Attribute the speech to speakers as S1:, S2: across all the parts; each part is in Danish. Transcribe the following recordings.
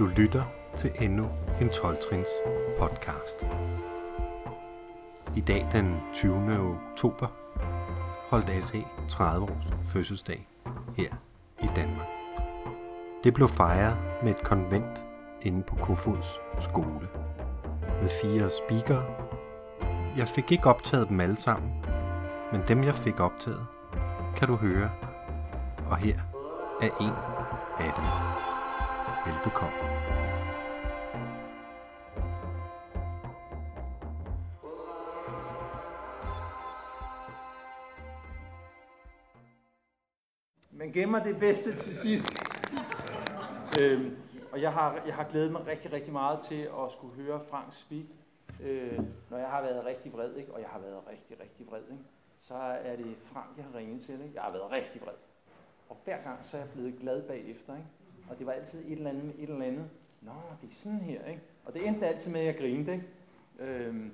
S1: Du lytter til endnu en 12-trins podcast. I dag den 20. oktober holdt AC 30 års fødselsdag her i Danmark. Det blev fejret med et konvent inde på Kofods skole med fire speakere. Jeg fik ikke optaget dem alle sammen, men dem jeg fik optaget, kan du høre. Og her er en af dem. Velbekomme.
S2: Man gemmer det bedste til sidst. øhm, og jeg har, jeg har glædet mig rigtig, rigtig meget til at skulle høre Frank speak, øh, når jeg har været rigtig vred, ikke? og jeg har været rigtig, rigtig vred, ikke? så er det Frank, jeg har ringet til. Ikke? Jeg har været rigtig vred. Og hver gang så er jeg blevet glad bagefter. Ikke? Og det var altid et eller andet med et eller andet. Nå, det er sådan her. Ikke? Og det endte altid med, at jeg grinede. Ikke? Øhm,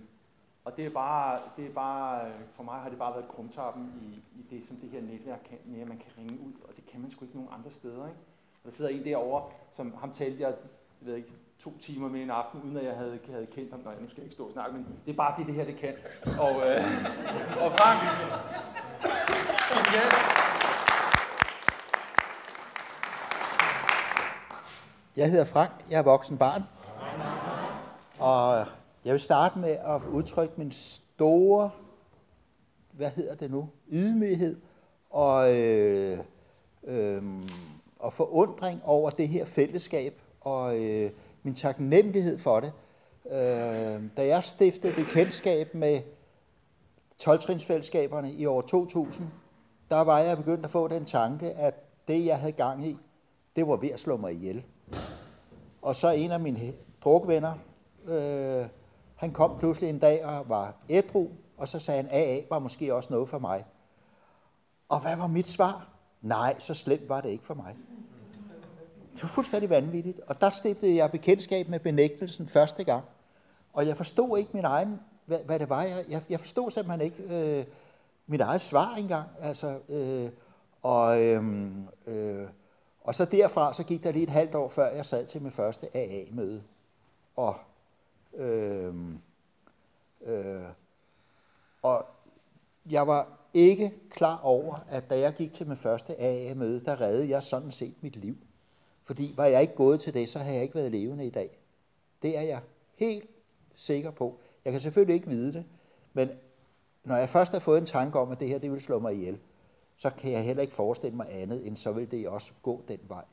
S2: og det er bare, det er bare, for mig har det bare været krumtappen i, i det, som det her netværk kan, med at man kan ringe ud, og det kan man sgu ikke nogen andre steder. Ikke? Og der sidder en derovre, som ham talte jeg, jeg ved ikke, to timer med en aften, uden at jeg havde, havde kendt ham. Nej, nu skal jeg ikke stå og snakke, men det er bare det, det her det kan. Og, øh, og Frank, yes.
S3: Jeg hedder Frank, jeg er voksen barn. Og jeg vil starte med at udtrykke min store, hvad hedder det nu, ydmyghed og, øh, øh, og forundring over det her fællesskab og øh, min taknemmelighed for det. Øh, da jeg stiftede bekendtskab med 12-trinsfællesskaberne i år 2000, der var jeg begyndt at få den tanke, at det jeg havde gang i, det var ved at slå mig ihjel. Og så en af mine drukvenner, øh, han kom pludselig en dag og var ædru, og så sagde han, AA var måske også noget for mig. Og hvad var mit svar? Nej, så slemt var det ikke for mig. Det var fuldstændig vanvittigt. Og der stiftede jeg bekendtskab med benægtelsen første gang. Og jeg forstod ikke min egen, hvad, hvad det var. Jeg, jeg, jeg forstod simpelthen ikke øh, mit eget svar engang. Altså, øh, og, øhm, øh, øh, og så derfra, så gik der lige et halvt år, før jeg sad til min første AA-møde. Og, øh, øh, og jeg var ikke klar over, at da jeg gik til min første AA-møde, der reddede jeg sådan set mit liv. Fordi var jeg ikke gået til det, så havde jeg ikke været levende i dag. Det er jeg helt sikker på. Jeg kan selvfølgelig ikke vide det, men når jeg først har fået en tanke om, at det her det vil slå mig ihjel, så kan jeg heller ikke forestille mig andet, end så vil det også gå den vej.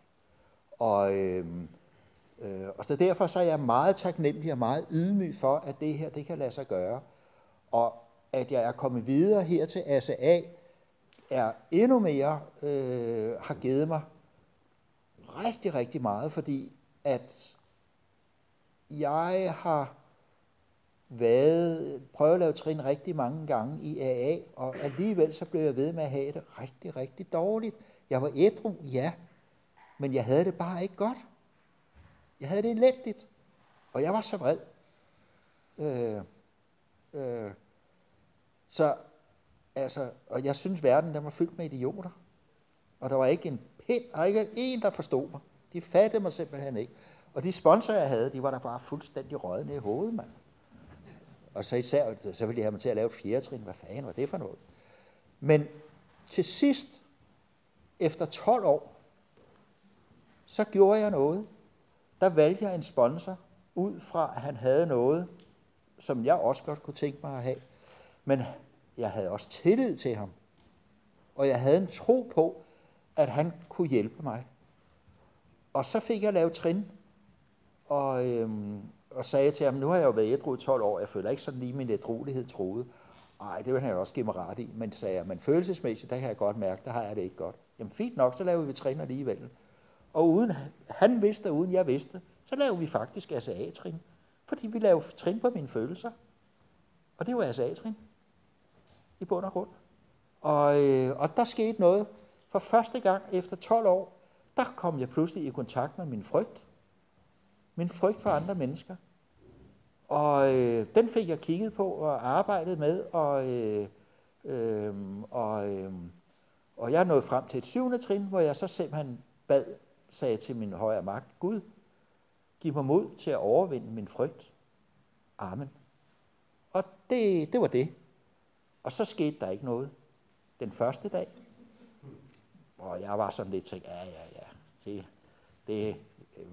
S3: Og, øh, øh, og så derfor så er jeg meget taknemmelig og meget ydmyg for, at det her det kan lade sig gøre. Og at jeg er kommet videre her til ASA, er endnu mere, øh, har givet mig rigtig, rigtig meget, fordi at jeg har været, prøvet at lave trin rigtig mange gange i AA, og alligevel så blev jeg ved med at have det rigtig, rigtig dårligt. Jeg var ædru, ja, men jeg havde det bare ikke godt. Jeg havde det elendigt, og jeg var så vred. Øh, øh, så, altså, og jeg synes, verden den var fyldt med idioter. Og der var ikke en pind, og ikke en, der forstod mig. De fattede mig simpelthen ikke. Og de sponsorer, jeg havde, de var der bare fuldstændig rødne i hovedet, mand. Og så især, så ville de have mig til at lave et fjerde trin. Hvad fanden var det for noget? Men til sidst, efter 12 år, så gjorde jeg noget. Der valgte jeg en sponsor, ud fra at han havde noget, som jeg også godt kunne tænke mig at have. Men jeg havde også tillid til ham. Og jeg havde en tro på, at han kunne hjælpe mig. Og så fik jeg lavet trin, og, øhm, og sagde til ham, nu har jeg jo været ædru i 12 år, jeg føler ikke sådan lige min ædruelighed troede. Nej, det vil han jo også give mig ret i, men sagde jeg, men følelsesmæssigt, der kan jeg godt mærke, der har jeg det ikke godt. Jamen fint nok, så laver vi trin alligevel. Og uden han vidste, og uden jeg vidste, så lavede vi faktisk ASA-trin. Fordi vi lavede trin på mine følelser. Og det var ASA-trin. I bund og grund. Og, øh, og der skete noget. For første gang efter 12 år, der kom jeg pludselig i kontakt med min frygt. Min frygt for andre mennesker. Og øh, den fik jeg kigget på og arbejdet med, og, øh, øh, og, øh, og jeg nåede frem til et syvende trin, hvor jeg så simpelthen bad, sagde til min højre magt, Gud, Giv mig mod til at overvinde min frygt. Amen. Og det, det var det. Og så skete der ikke noget den første dag. Og jeg var sådan lidt tænkt, ja, ja, ja, det, det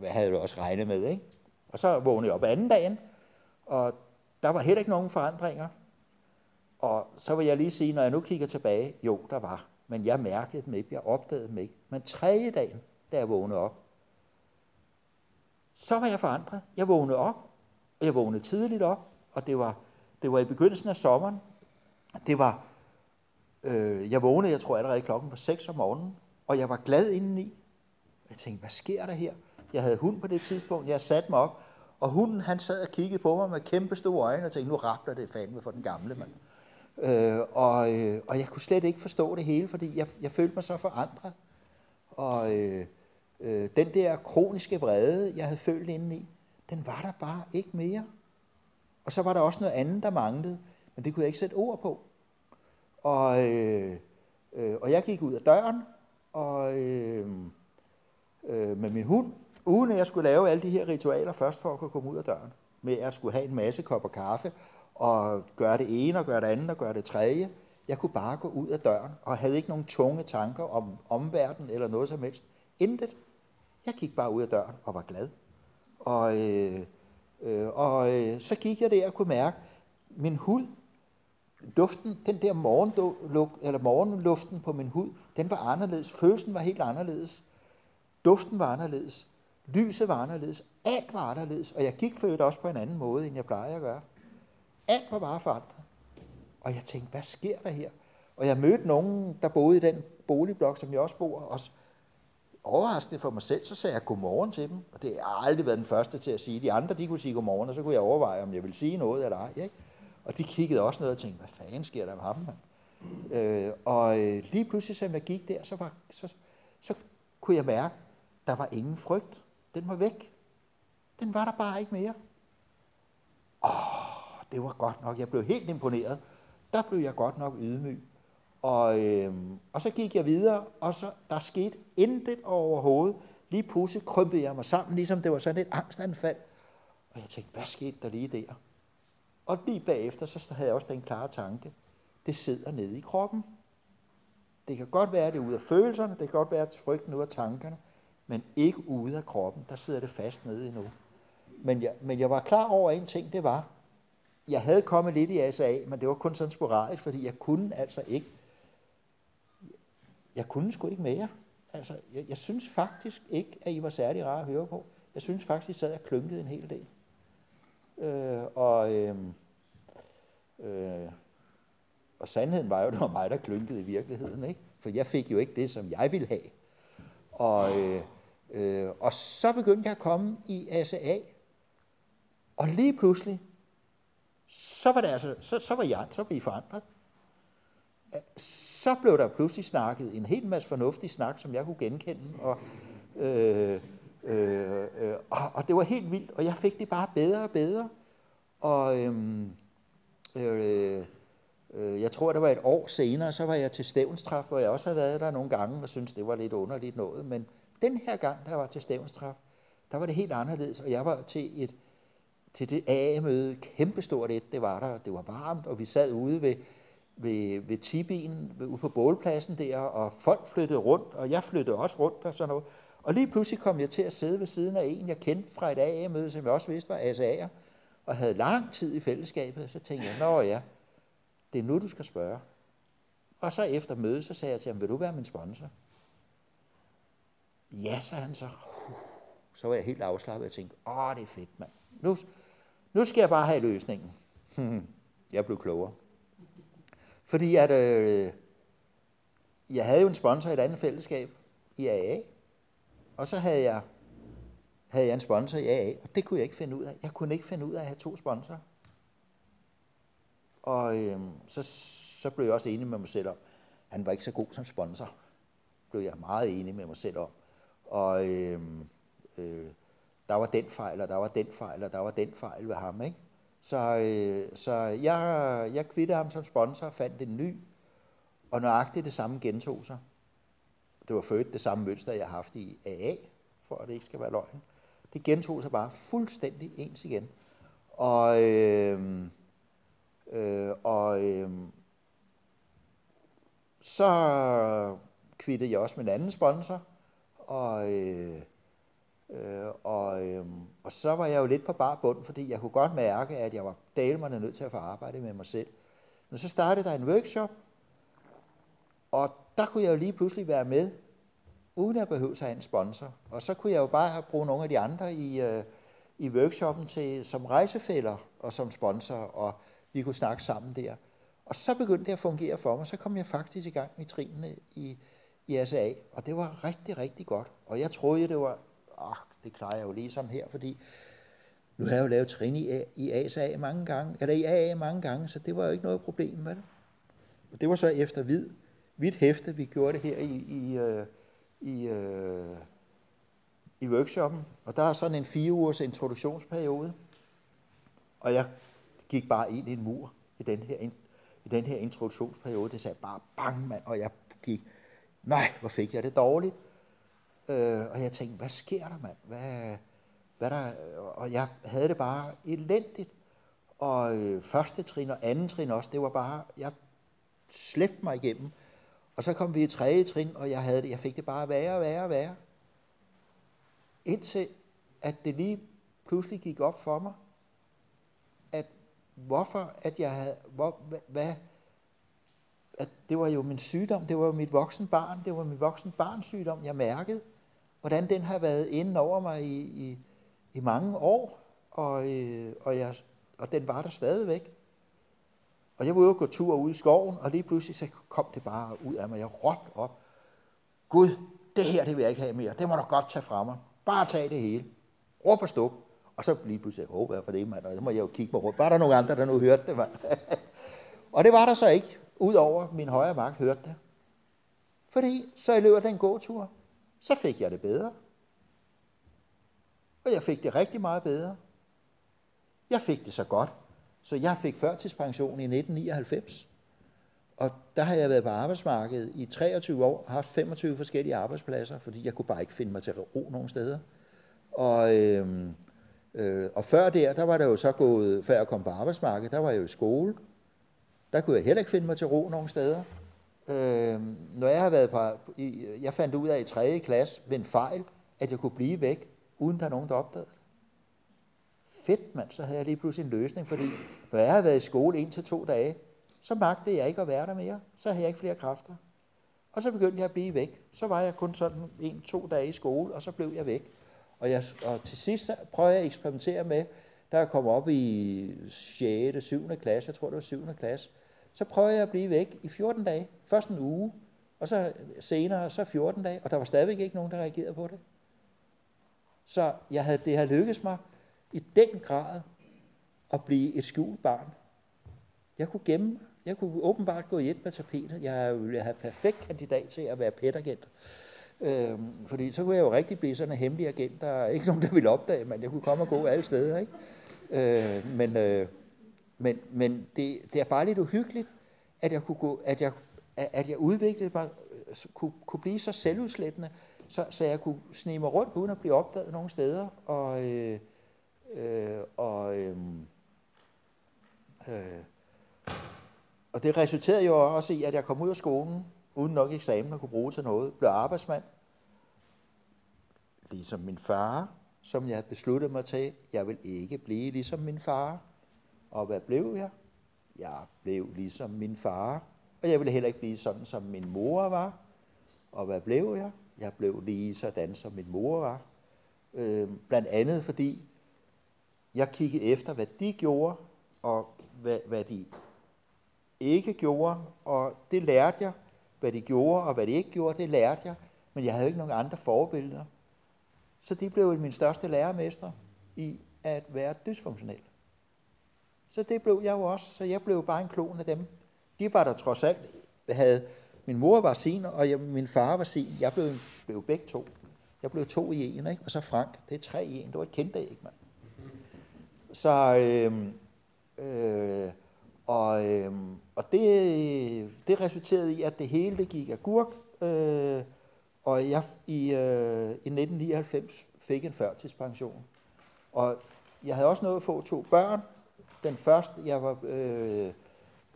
S3: havde du også regnet med, ikke? Og så vågnede jeg op anden dagen, og der var heller ikke nogen forandringer. Og så vil jeg lige sige, når jeg nu kigger tilbage, jo, der var. Men jeg mærkede dem ikke, jeg opdagede dem ikke. Men tredje dagen, da jeg vågnede op, så var jeg forandret. Jeg vågnede op, og jeg vågnede tidligt op, og det var, det var i begyndelsen af sommeren. Det var, øh, jeg vågnede, jeg tror allerede klokken var 6 om morgenen, og jeg var glad indeni. Jeg tænkte, hvad sker der her? Jeg havde hund på det tidspunkt, jeg satte mig op, og hunden han sad og kiggede på mig med kæmpe store øjne og tænkte, nu rappler det fandme for den gamle mand. Øh, og, øh, og jeg kunne slet ikke forstå det hele, fordi jeg, jeg følte mig så forandret. Og øh, øh, den der kroniske vrede, jeg havde følt indeni, den var der bare ikke mere. Og så var der også noget andet, der manglede, men det kunne jeg ikke sætte ord på. Og, øh, øh, og jeg gik ud af døren og, øh, øh, med min hund, uden at jeg skulle lave alle de her ritualer først for at kunne komme ud af døren. Med at skulle have en masse kopper kaffe, og gøre det ene, og gøre det andet, og gøre det tredje. Jeg kunne bare gå ud af døren, og havde ikke nogen tunge tanker om omverdenen eller noget som helst. Intet. Jeg gik bare ud af døren og var glad. Og, øh, øh, og øh, så gik jeg der og kunne mærke, min hud, duften, den der morgenluft, eller morgenluften på min hud, den var anderledes. Følelsen var helt anderledes. Duften var anderledes. Lyset var anderledes. Alt var anderledes. Og jeg gik for også på en anden måde, end jeg plejer at gøre. Alt var bare forandret. Og jeg tænkte, hvad sker der her? Og jeg mødte nogen, der boede i den boligblok, som jeg også bor, og overraskende for mig selv, så sagde jeg godmorgen til dem. Og det har aldrig været den første til at sige. De andre, de kunne sige godmorgen, og så kunne jeg overveje, om jeg ville sige noget eller ej. Ikke? Og de kiggede også ned og tænkte, hvad fanden sker der med ham, mand? Øh, og øh, lige pludselig, som jeg gik der, så, var, så, så kunne jeg mærke, der var ingen frygt. Den var væk. Den var der bare ikke mere. Åh, det var godt nok. Jeg blev helt imponeret. Der blev jeg godt nok ydmyg. Og, øhm, og så gik jeg videre, og så der skete intet overhovedet. Lige pludselig krympede jeg mig sammen, ligesom det var sådan et angstanfald. Og jeg tænkte, hvad skete der lige der? Og lige bagefter, så havde jeg også den klare tanke, det sidder nede i kroppen. Det kan godt være, at det er ud af følelserne, det kan godt være, at frygten er ud af tankerne, men ikke ude af kroppen. Der sidder det fast nede endnu. Men jeg, men jeg var klar over en ting, det var, jeg havde kommet lidt i ASA, men det var kun sådan sporadisk, fordi jeg kunne altså ikke, jeg kunne sgu ikke mere. Altså, jeg, jeg synes faktisk ikke, at I var særlig rare at høre på. Jeg synes faktisk, I sad og klynkede en hel del. Øh, og, øh, øh, og sandheden var jo, at det var mig, der klynkede i virkeligheden. Ikke? For jeg fik jo ikke det, som jeg ville have. Og, øh, øh, og så begyndte jeg at komme i ASA. Og lige pludselig, så var, det altså, så, så var jeg, så var I forandret. Så blev der pludselig snakket en hel masse fornuftig snak, som jeg kunne genkende. Og, øh, øh, øh, og, og det var helt vildt, og jeg fik det bare bedre og bedre. Og øh, øh, øh, jeg tror, det var et år senere, så var jeg til stævnstræf, hvor jeg også havde været der nogle gange, og syntes, det var lidt underligt noget. Men den her gang, der var til stævnstraf, der var det helt anderledes, og jeg var til et til det A-møde, kæmpestort et, det var der, det var varmt, og vi sad ude ved, ved, ved Tibien, ude på bålpladsen der, og folk flyttede rundt, og jeg flyttede også rundt og sådan noget. Og lige pludselig kom jeg til at sidde ved siden af en, jeg kendte fra et A-møde, som jeg også vidste var ASA'er, og havde lang tid i fællesskabet, og så tænkte jeg, nå ja, det er nu, du skal spørge. Og så efter mødet, så sagde jeg til ham, vil du være min sponsor? Ja, sagde han så. Så var jeg helt afslappet og tænkte, åh, det er fedt, mand. Nu, nu skal jeg bare have løsningen. jeg blev klogere. Fordi at, øh, jeg havde jo en sponsor i et andet fællesskab i AA, og så havde jeg, havde jeg en sponsor i AA, og det kunne jeg ikke finde ud af. Jeg kunne ikke finde ud af at have to sponsorer. Og øh, så, så blev jeg også enig med mig selv om, han var ikke så god som sponsor. Blev jeg meget enig med mig selv om. Og øh, øh, der var den fejl, og der var den fejl, og der var den fejl ved ham. Ikke? Så, øh, så jeg, jeg kvittede ham som sponsor og fandt en ny, og nøjagtigt det samme gentog sig. Det var født det samme mønster, jeg har haft i AA, for at det ikke skal være løgn. Det gentog sig bare fuldstændig ens igen. Og, øh, øh, og øh, så kvittede jeg også med en anden sponsor, og, øh, øh, og, øh, og så var jeg jo lidt på bar bund, fordi jeg kunne godt mærke, at jeg var dalmerne nødt til at få arbejde med mig selv. Men så startede der en workshop, og der kunne jeg jo lige pludselig være med, uden at behøve at have en sponsor. Og så kunne jeg jo bare bruge nogle af de andre i, øh, i workshoppen til, som rejsefælder og som sponsor, og vi kunne snakke sammen der. Og så begyndte det at fungere for mig. Så kom jeg faktisk i gang med trinene i, i ASA, og det var rigtig, rigtig godt. Og jeg troede, det var, ah, det klarer jeg jo lige her, fordi nu har jeg jo lavet trin i, i ASA mange gange, eller i AA mange gange, så det var jo ikke noget problem med det. Og det var så efter hvid, hvidt hæfte, vi gjorde det her i, i, øh, i, i, i workshoppen. Og der er sådan en fire ugers introduktionsperiode, og jeg gik bare ind i en mur i den her, i den her introduktionsperiode. Det sagde bare bang, mand, og jeg gik, nej, hvor fik jeg det dårligt. Øh, og jeg tænkte, hvad sker der, mand? Hvad, hvad der? Øh, og jeg havde det bare elendigt. Og øh, første trin og anden trin også, det var bare, jeg slæbte mig igennem. Og så kom vi i tredje trin, og jeg, havde det, jeg fik det bare værre og værre og værre. Indtil at det lige pludselig gik op for mig, at hvorfor at jeg havde, hvor, hvad, at det var jo min sygdom, det var jo mit voksen barn, det var min voksen barns sygdom, jeg mærkede, hvordan den har været inde over mig i, i, i mange år, og, øh, og, jeg, og den var der stadigvæk. Og jeg var ude og gå tur ud i skoven, og lige pludselig så kom det bare ud af mig. Jeg råbte op, Gud, det her det vil jeg ikke have mere. Det må du godt tage fra mig. Bare tag det hele. Råb og stå. Og så lige pludselig, jeg håber på det, mand. Og så må jeg jo kigge mig rundt. Var der nogen andre, der nu hørte det, mand? og det var der så ikke. Udover min højre magt hørte det. Fordi så i løbet af den gåtur, så fik jeg det bedre. Og jeg fik det rigtig meget bedre. Jeg fik det så godt, så jeg fik førtidspension i 1999. Og der har jeg været på arbejdsmarkedet i 23 år, haft 25 forskellige arbejdspladser, fordi jeg kunne bare ikke finde mig til ro nogen steder. Og, øh, øh, og før der, der var det jo så gået, før jeg kom på arbejdsmarkedet, der var jeg jo i skole. Der kunne jeg heller ikke finde mig til ro nogen steder. Øh, når jeg har været på, jeg fandt ud af i 3. klasse ved en fejl, at jeg kunne blive væk, uden der er nogen, der opdagede det. Fedt, mand, så havde jeg lige pludselig en løsning, fordi når jeg har været i skole en til to dage, så magtede jeg ikke at være der mere. Så havde jeg ikke flere kræfter. Og så begyndte jeg at blive væk. Så var jeg kun sådan en-to dage i skole, og så blev jeg væk. Og, jeg, og til sidst så prøvede jeg at eksperimentere med, da jeg kom op i 6. 7. klasse, jeg tror det var 7. klasse, så prøvede jeg at blive væk i 14 dage. Først en uge, og så senere så 14 dage, og der var stadigvæk ikke nogen, der reagerede på det. Så jeg havde, det har lykkedes mig i den grad at blive et skjult barn. Jeg kunne gemme jeg kunne åbenbart gå i et med tapetet. Jeg ville have perfekt kandidat til at være petagent. Øhm, fordi så kunne jeg jo rigtig blive sådan en hemmelig agent, der er ikke nogen, der ville opdage, men jeg kunne komme og gå alle steder. Ikke? Øh, men øh, men, men det, det er bare lidt uhyggeligt, at jeg, kunne gå, at jeg, at jeg udviklede mig, kunne, kunne blive så selvudslættende, så, så jeg kunne snige mig rundt uden at blive opdaget nogen steder. Og, øh, øh, og, øh, øh, og det resulterede jo også i, at jeg kom ud af skolen, uden nok eksamen at kunne bruge til noget, blev arbejdsmand. Ligesom min far, som jeg havde besluttet mig til, jeg vil ikke blive ligesom min far. Og hvad blev jeg? Jeg blev ligesom min far, og jeg ville heller ikke blive sådan, som min mor var. Og hvad blev jeg? Jeg blev lige sådan, som min mor var. Øh, blandt andet fordi, jeg kiggede efter, hvad de gjorde, og hvad, hvad de ikke gjorde, og det lærte jeg. Hvad de gjorde, og hvad de ikke gjorde, det lærte jeg. Men jeg havde ikke nogen andre forbilleder. Så de blev min største lærermester i at være dysfunktionel. Så det blev jeg jo også, så jeg blev bare en klon af dem. De var der trods alt, havde, min mor var sin, og jeg, min far var sin. Jeg blev, blev begge to. Jeg blev to i en, ikke? og så Frank, det er tre i en. Det var et kendt ikke, mand. Så, øh, øh, og, øh, og det, det resulterede i, at det hele det gik af gurk, øh, og jeg i, øh, i 1999 fik en førtidspension. Og jeg havde også nået at få to børn. Den første, jeg var, øh,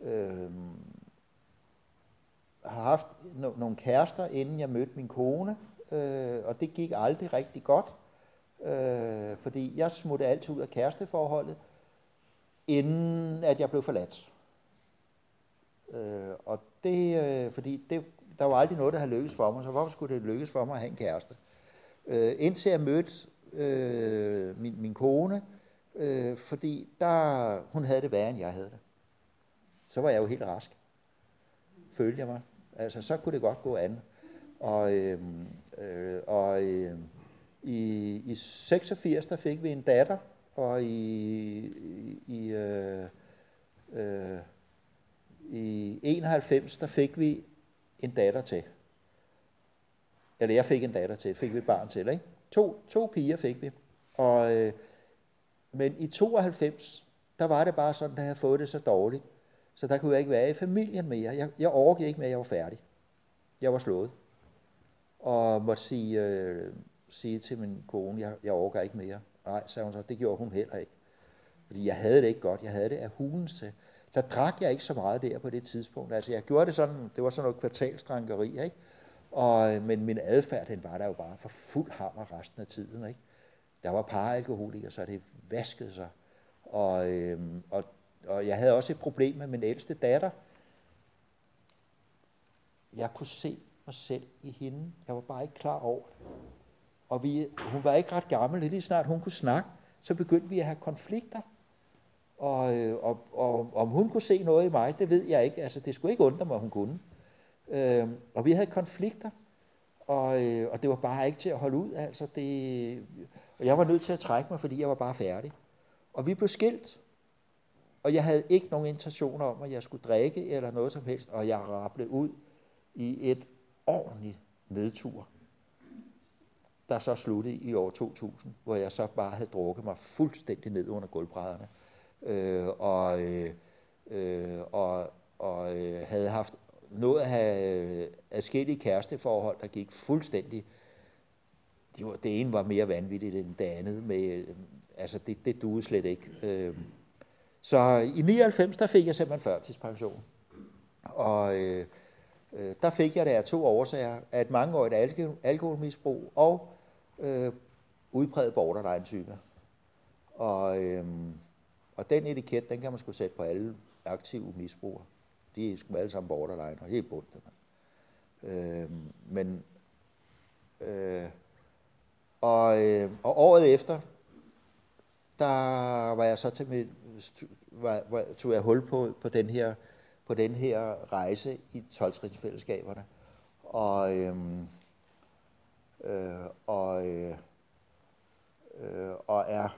S3: øh, har haft no- nogle kærester, inden jeg mødte min kone, øh, og det gik aldrig rigtig godt, øh, fordi jeg smuttede altid ud af kæresteforholdet, inden at jeg blev forladt. Øh, og det, øh, fordi det, der var aldrig noget, der havde lykkes for mig, så hvorfor skulle det lykkes for mig at have en kæreste? Øh, indtil jeg mødte øh, min, min kone, øh, fordi der, hun havde det værre, end jeg havde det. Så var jeg jo helt rask, følte jeg mig. Altså, så kunne det godt gå an. Og, øh, øh, og øh, i, i 86, der fik vi en datter, og i, i, øh, øh, i 91, der fik vi en datter til. Eller jeg fik en datter til, fik vi et barn til, ikke? To, to piger fik vi. Og, øh, men i 92, der var det bare sådan, at jeg havde fået det så dårligt, så der kunne jeg ikke være i familien mere. Jeg, jeg overgik ikke mere, jeg var færdig. Jeg var slået. Og måtte sige, øh, sige til min kone, jeg, jeg overgår ikke mere. Nej, sagde hun så, det gjorde hun heller ikke. Fordi jeg havde det ikke godt, jeg havde det af hulens til. Der drak jeg ikke så meget der på det tidspunkt. Altså jeg gjorde det sådan, det var sådan noget kvartalsdrankeri, ikke? Og, øh, men min adfærd, den var der jo bare for fuld hammer resten af tiden, ikke? Der var paralkoholikere, så det vaskede sig. Og, øhm, og, og jeg havde også et problem med min ældste datter. Jeg kunne se mig selv i hende. Jeg var bare ikke klar over det. Og vi, hun var ikke ret gammel, lige snart hun kunne snakke, så begyndte vi at have konflikter. Og, øh, og, og om hun kunne se noget i mig, det ved jeg ikke. Altså, det skulle ikke undre mig, hun kunne. Øh, og vi havde konflikter, og, øh, og det var bare ikke til at holde ud. Altså, det, og jeg var nødt til at trække mig, fordi jeg var bare færdig. Og vi blev skilt, og jeg havde ikke nogen intentioner om, at jeg skulle drikke eller noget som helst, og jeg rablede ud i et ordentligt nedtur, der så sluttede i år 2000, hvor jeg så bare havde drukket mig fuldstændig ned under gulvbrædderne, øh, og, øh, og, og øh, havde haft noget at have øh, adskillige kæresteforhold, der gik fuldstændig. Det, var, det ene var mere vanvittigt end det andet. Med, øh, altså, det, det duede slet ikke. Øh, så i 99, der fik jeg simpelthen førtidspension. Og øh, øh, der fik jeg det af to årsager. Af et mangeårigt alkohol, alkoholmisbrug og øh, udpræget borderline-type. Og, øh, og den etiket, den kan man sgu sætte på alle aktive misbrugere. De er sgu alle sammen borderline og helt bundet. Øh, men øh, og, øh, og året efter, der var jeg så til mit, var, var, tog jeg hul på, på den her på den her rejse i 12 fællesskaberne. Og, øh, øh, og, øh, øh, og er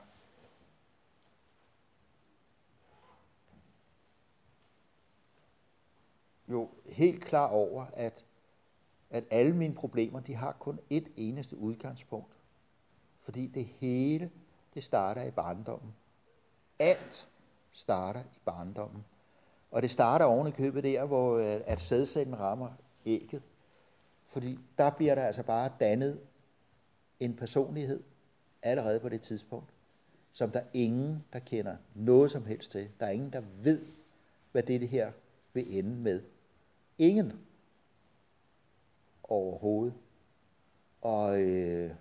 S3: jo helt klar over, at, at alle mine problemer, de har kun et eneste udgangspunkt. Fordi det hele, det starter i barndommen. Alt starter i barndommen. Og det starter oven i købet der, hvor øh, at sædcellen rammer ægget. Fordi der bliver der altså bare dannet en personlighed allerede på det tidspunkt, som der ingen, der kender noget som helst til. Der er ingen, der ved, hvad det her vil ende med. Ingen overhovedet. Og, øh,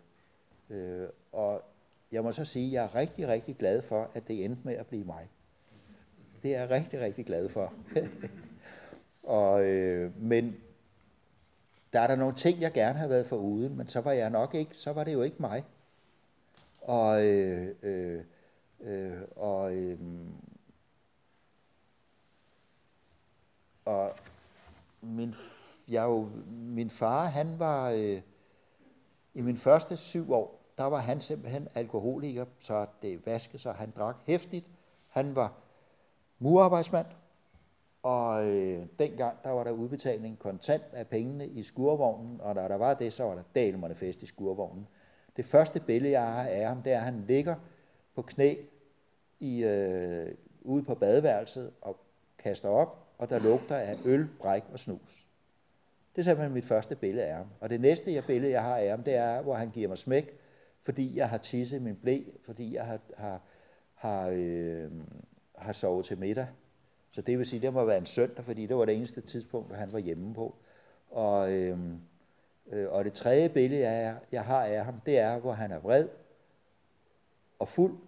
S3: øh, og jeg må så sige, at jeg er rigtig, rigtig glad for, at det endte med at blive mig. Det er jeg rigtig, rigtig glad for. og, øh, men der er der nogle ting, jeg gerne har været for uden, men så var jeg nok ikke, så var det jo ikke mig. Og, øh, øh, øh, og, øh, og min, jeg jo, min far, han var, øh, i min første syv år, der var han simpelthen alkoholiker, så det vaskede sig, han drak hæftigt. Han var murarbejdsmand, og øh, dengang der var der udbetaling kontant af pengene i skurvognen, og da der var det, så var der dalmerne fest i skurvognen. Det første billede, jeg har af ham, det er, at han ligger på knæ i, øh, ude på badeværelset og kaster op, og der lugter af øl, bræk og snus. Det er simpelthen mit første billede af ham. Og det næste jeg billede, jeg har af ham, det er, hvor han giver mig smæk fordi jeg har tisset min blæ, fordi jeg har, har, har, øh, har sovet til middag. Så det vil sige, det må være en søndag, fordi det var det eneste tidspunkt, hvor han var hjemme på. Og, øh, øh, og det tredje billede, jeg, jeg har af ham, det er, hvor han er vred og fuld,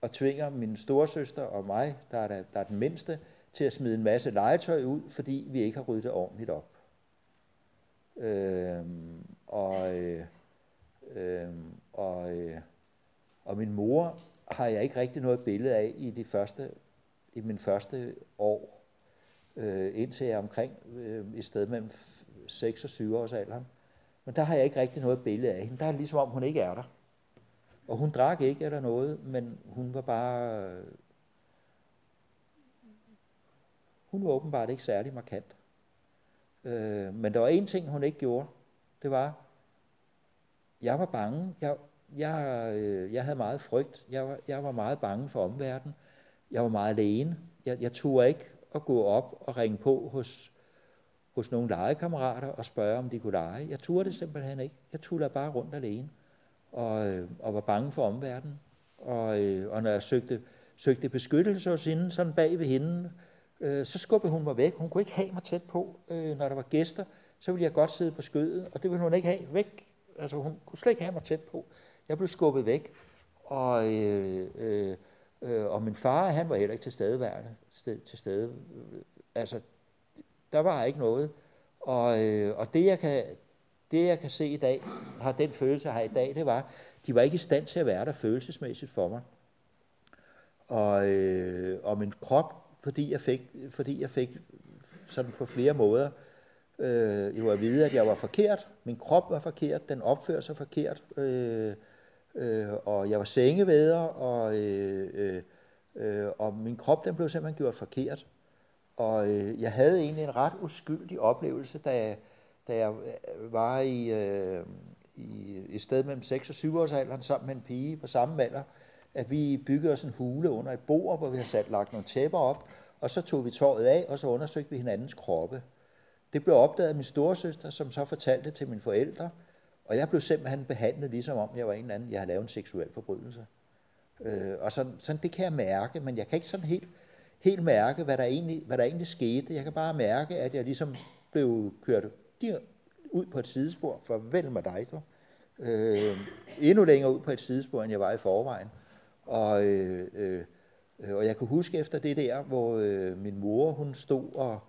S3: og tvinger min storesøster og mig, der er, der, der er den mindste, til at smide en masse legetøj ud, fordi vi ikke har ryddet det ordentligt op. Øh, og, øh, øh, og, øh, og min mor har jeg ikke rigtig noget billede af i de første i min første år, øh, indtil jeg er omkring øh, et sted mellem 6 og 7 års alderen. Men der har jeg ikke rigtig noget billede af hende. Der er ligesom om, hun ikke er der. Og hun drak ikke eller noget, men hun var bare... Øh, hun var åbenbart ikke særlig markant. Øh, men der var en ting, hun ikke gjorde. Det var, jeg var bange. Jeg, jeg, øh, jeg havde meget frygt. Jeg var, jeg var meget bange for omverdenen. Jeg var meget alene. Jeg, jeg turde ikke at gå op og ringe på hos, hos nogle legekammerater og spørge, om de kunne lege. Jeg turde det simpelthen ikke. Jeg turde bare rundt alene og, øh, og var bange for omverdenen. Og, øh, og når jeg søgte, søgte beskyttelse hos hende, sådan bag ved hende, øh, så skubbede hun mig væk. Hun kunne ikke have mig tæt på. Øh, når der var gæster, så ville jeg godt sidde på skødet, og det ville hun ikke have væk. Altså hun kunne slet ikke have mig tæt på. Jeg blev skubbet væk. Og øh, øh, Øh, og min far, han var heller ikke til stedeværende, sted, til stede. Altså, der var ikke noget. Og, øh, og det, jeg kan, det, jeg kan se i dag, har den følelse, jeg har i dag, det var, de var ikke i stand til at være der følelsesmæssigt for mig. Og, øh, og min krop, fordi jeg fik, fordi jeg fik sådan på flere måder, øh, jeg var at vide, at jeg var forkert. Min krop var forkert, den opførte sig forkert. Øh, øh, og jeg var sengevæder, og, øh, øh, øh, og min krop den blev simpelthen gjort forkert. Og øh, jeg havde egentlig en ret uskyldig oplevelse, da jeg, da jeg øh, var i, øh, i et sted mellem 6 og 7 års alderen sammen med en pige på samme alder, at vi byggede os en hule under et bord, hvor vi havde sat lagt nogle tæpper op, og så tog vi tøjet af, og så undersøgte vi hinandens kroppe. Det blev opdaget af min storesøster, som så fortalte til mine forældre, og jeg blev simpelthen behandlet ligesom om jeg var en eller anden, jeg havde lavet en seksuel forbrydelse. Øh, og sådan, sådan, det kan jeg mærke, men jeg kan ikke sådan helt, helt mærke, hvad der, egentlig, hvad der egentlig skete. Jeg kan bare mærke, at jeg ligesom blev kørt ud på et sidespor, for vel med dig, du. Øh, endnu længere ud på et sidespor, end jeg var i forvejen. Og, øh, øh, og jeg kan huske efter det der, hvor øh, min mor, hun stod og,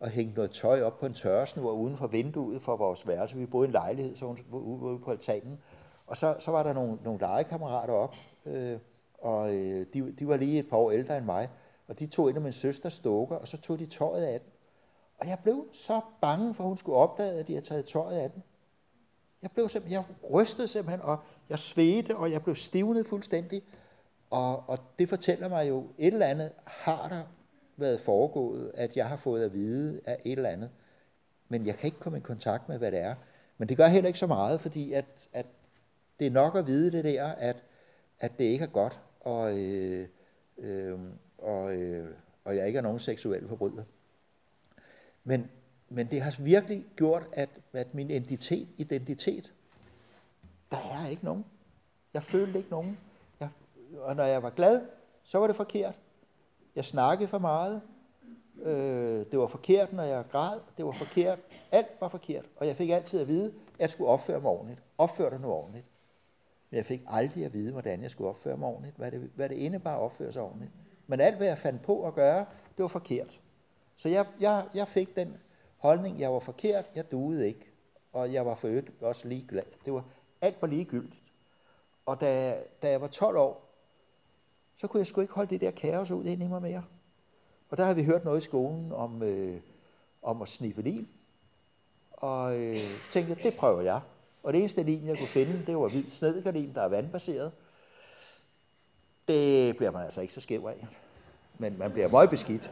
S3: og hængte noget tøj op på en tørresnur uden for vinduet for vores værelse. Vi boede i en lejlighed, så hun var ude på altanen. Og så, så var der nogle, nogle legekammerater op, øh, og øh, de, de var lige et par år ældre end mig, og de tog en af min søsters dukker, og så tog de tøjet af den. Og jeg blev så bange for, at hun skulle opdage, at de havde taget tøjet af den. Jeg blev simpelthen, jeg rystede simpelthen, og jeg svedte, og jeg blev stivnet fuldstændig. Og, og det fortæller mig jo, et eller andet har der været foregået, at jeg har fået at vide af et eller andet. Men jeg kan ikke komme i kontakt med, hvad det er. Men det gør heller ikke så meget, fordi at, at det er nok at vide det der, at, at det ikke er godt, og, øh, øh, og, øh, og jeg ikke er nogen seksuel forbryder. Men, men det har virkelig gjort, at, at min identitet, identitet, der er ikke nogen. Jeg følte ikke nogen. Og når jeg var glad, så var det forkert. Jeg snakkede for meget. Øh, det var forkert, når jeg græd. Det var forkert. Alt var forkert. Og jeg fik altid at vide, at jeg skulle opføre mig ordentligt. Opfør dig nu ordentligt. Men jeg fik aldrig at vide, hvordan jeg skulle opføre mig ordentligt. Hvad det, hvad det indebar at opføre sig ordentligt. Men alt, hvad jeg fandt på at gøre, det var forkert. Så jeg, jeg, jeg fik den holdning, jeg var forkert, jeg duede ikke. Og jeg var for øvrigt også ligeglad. Det var, alt var ligegyldigt. Og da, da jeg var 12 år, så kunne jeg sgu ikke holde det der kaos ud ind i mig mere. Og der har vi hørt noget i skolen om, øh, om at sniffe lim. Og øh, tænkte, det prøver jeg. Og det eneste lim, jeg kunne finde, det var hvid snedgardin, der er vandbaseret. Det bliver man altså ikke så skæv af. Men man bliver meget beskidt.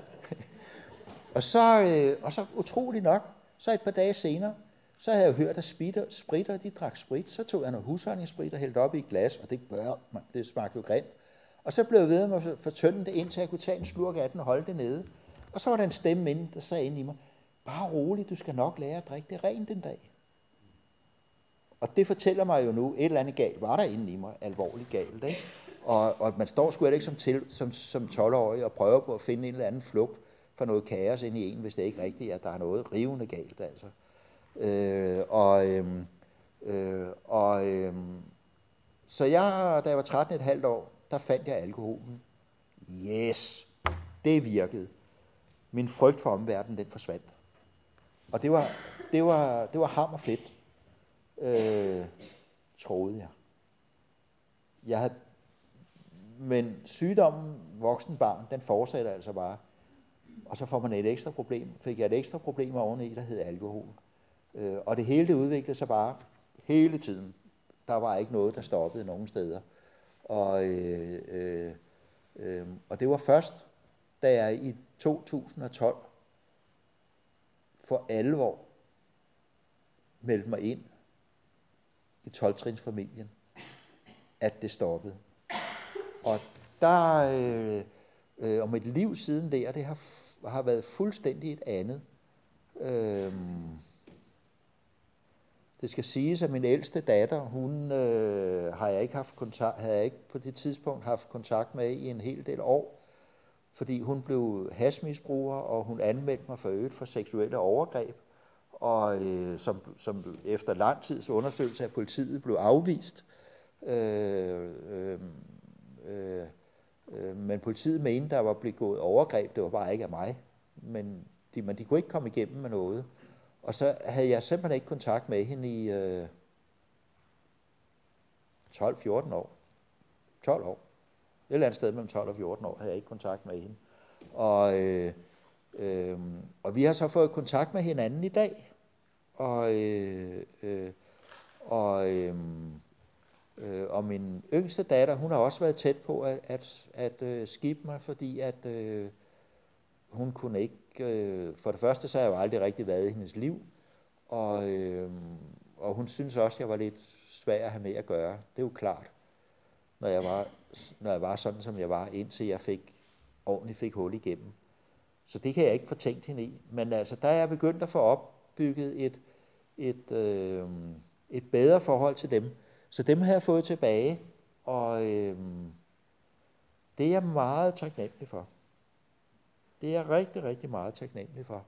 S3: og, så, øh, og så utrolig nok, så et par dage senere, så havde jeg jo hørt, at spritter, spritter de drak sprit. Så tog jeg noget husholdningssprit og hældte op i et glas, og det, bør, det smagte jo grimt. Og så blev jeg ved med at fortynde det, indtil jeg kunne tage en slurk af den og holde det nede. Og så var der en stemme inde, der sagde ind i mig, bare rolig, du skal nok lære at drikke det rent den dag. Og det fortæller mig jo nu, et eller andet galt var der inde i mig, alvorligt galt. Ikke? Og, og man står sgu ikke som, til, som, som 12-årig og prøver på at finde en eller anden flugt for noget kaos ind i en, hvis det ikke er rigtigt, at der er noget rivende galt. Altså. Øh, og øh, øh, og øh, så jeg, da jeg var 13 et halvt år, der fandt jeg alkoholen. Yes, det virkede. Min frygt for omverdenen, den forsvandt. Og det var, det var, det var hammer fedt, øh, troede jeg. Jeg havde, men sygdommen, voksen barn, den fortsætter altså bare. Og så får man et ekstra problem. Fik jeg et ekstra problem oveni, der hed alkohol. Øh, og det hele det udviklede sig bare hele tiden. Der var ikke noget, der stoppede nogen steder. Og, øh, øh, øh, og det var først, da jeg i 2012 for alvor meldte mig ind i 12 familien, at det stoppede. Og der, øh, øh, og mit liv siden der, det har, har været fuldstændig et andet. Øh, det skal siges, at min ældste datter, hun øh, har jeg ikke haft kontakt, havde jeg ikke på det tidspunkt haft kontakt med i en hel del år, fordi hun blev hasmisbruger, og hun anmeldte mig for øget for seksuelle overgreb, og øh, som, som efter lang tids undersøgelse af politiet blev afvist. Øh, øh, øh, øh, men politiet mente, der var blevet gået overgreb, det var bare ikke af mig, men de, men de kunne ikke komme igennem med noget. Og så havde jeg simpelthen ikke kontakt med hende i øh, 12-14 år. 12 år. Et eller andet sted mellem 12 og 14 år havde jeg ikke kontakt med hende. Og, øh, øh, og vi har så fået kontakt med hinanden i dag. Og, øh, øh, og, øh, øh, og min yngste datter, hun har også været tæt på at, at, at øh, skibe mig, fordi at øh, hun kunne ikke øh, for det første så har jeg jo aldrig rigtig været i hendes liv, og, øh, og hun synes også, at jeg var lidt svær at have med at gøre. Det er jo klart, når jeg var, når jeg var sådan, som jeg var, indtil jeg fik ordentligt fik hul igennem. Så det kan jeg ikke få tænkt hende i. Men altså, der er jeg begyndt at få opbygget et, et, øh, et bedre forhold til dem. Så dem har jeg fået tilbage, og øh, det er jeg meget taknemmelig for. Det er jeg rigtig, rigtig meget taknemmelig for.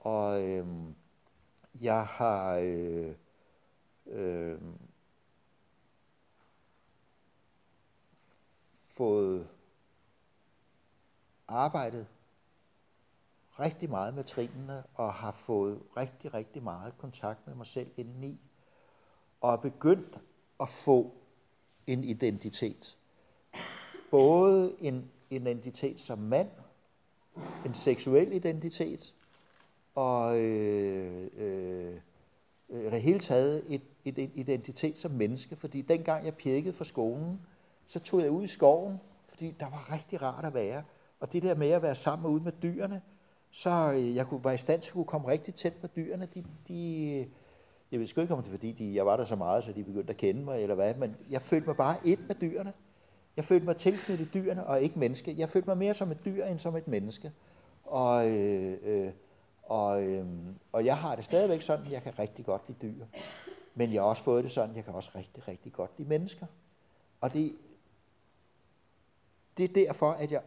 S3: Og øh, jeg har øh, øh, fået arbejdet rigtig meget med trinene og har fået rigtig, rigtig meget kontakt med mig selv indeni og er begyndt at få en identitet. Både en identitet som mand, en seksuel identitet, og øh, øh, øh, det hele taget et, et identitet som menneske, fordi dengang jeg pjekkede for skolen, så tog jeg ud i skoven, fordi der var rigtig rart at være. Og det der med at være sammen ude med dyrene, så øh, jeg kunne, var i stand til at kunne komme rigtig tæt på dyrene. De, de, jeg ved sgu ikke, om det er, fordi de, jeg var der så meget, så de begyndte at kende mig, eller hvad, men jeg følte mig bare et med dyrene. Jeg følte mig tilknyttet dyrene og ikke menneske. Jeg følte mig mere som et dyr end som et menneske. Og, øh, øh, og, øh, og jeg har det stadigvæk sådan, at jeg kan rigtig godt lide dyr. Men jeg har også fået det sådan, at jeg kan også rigtig, rigtig godt lide mennesker. Og det, det er derfor, at jeg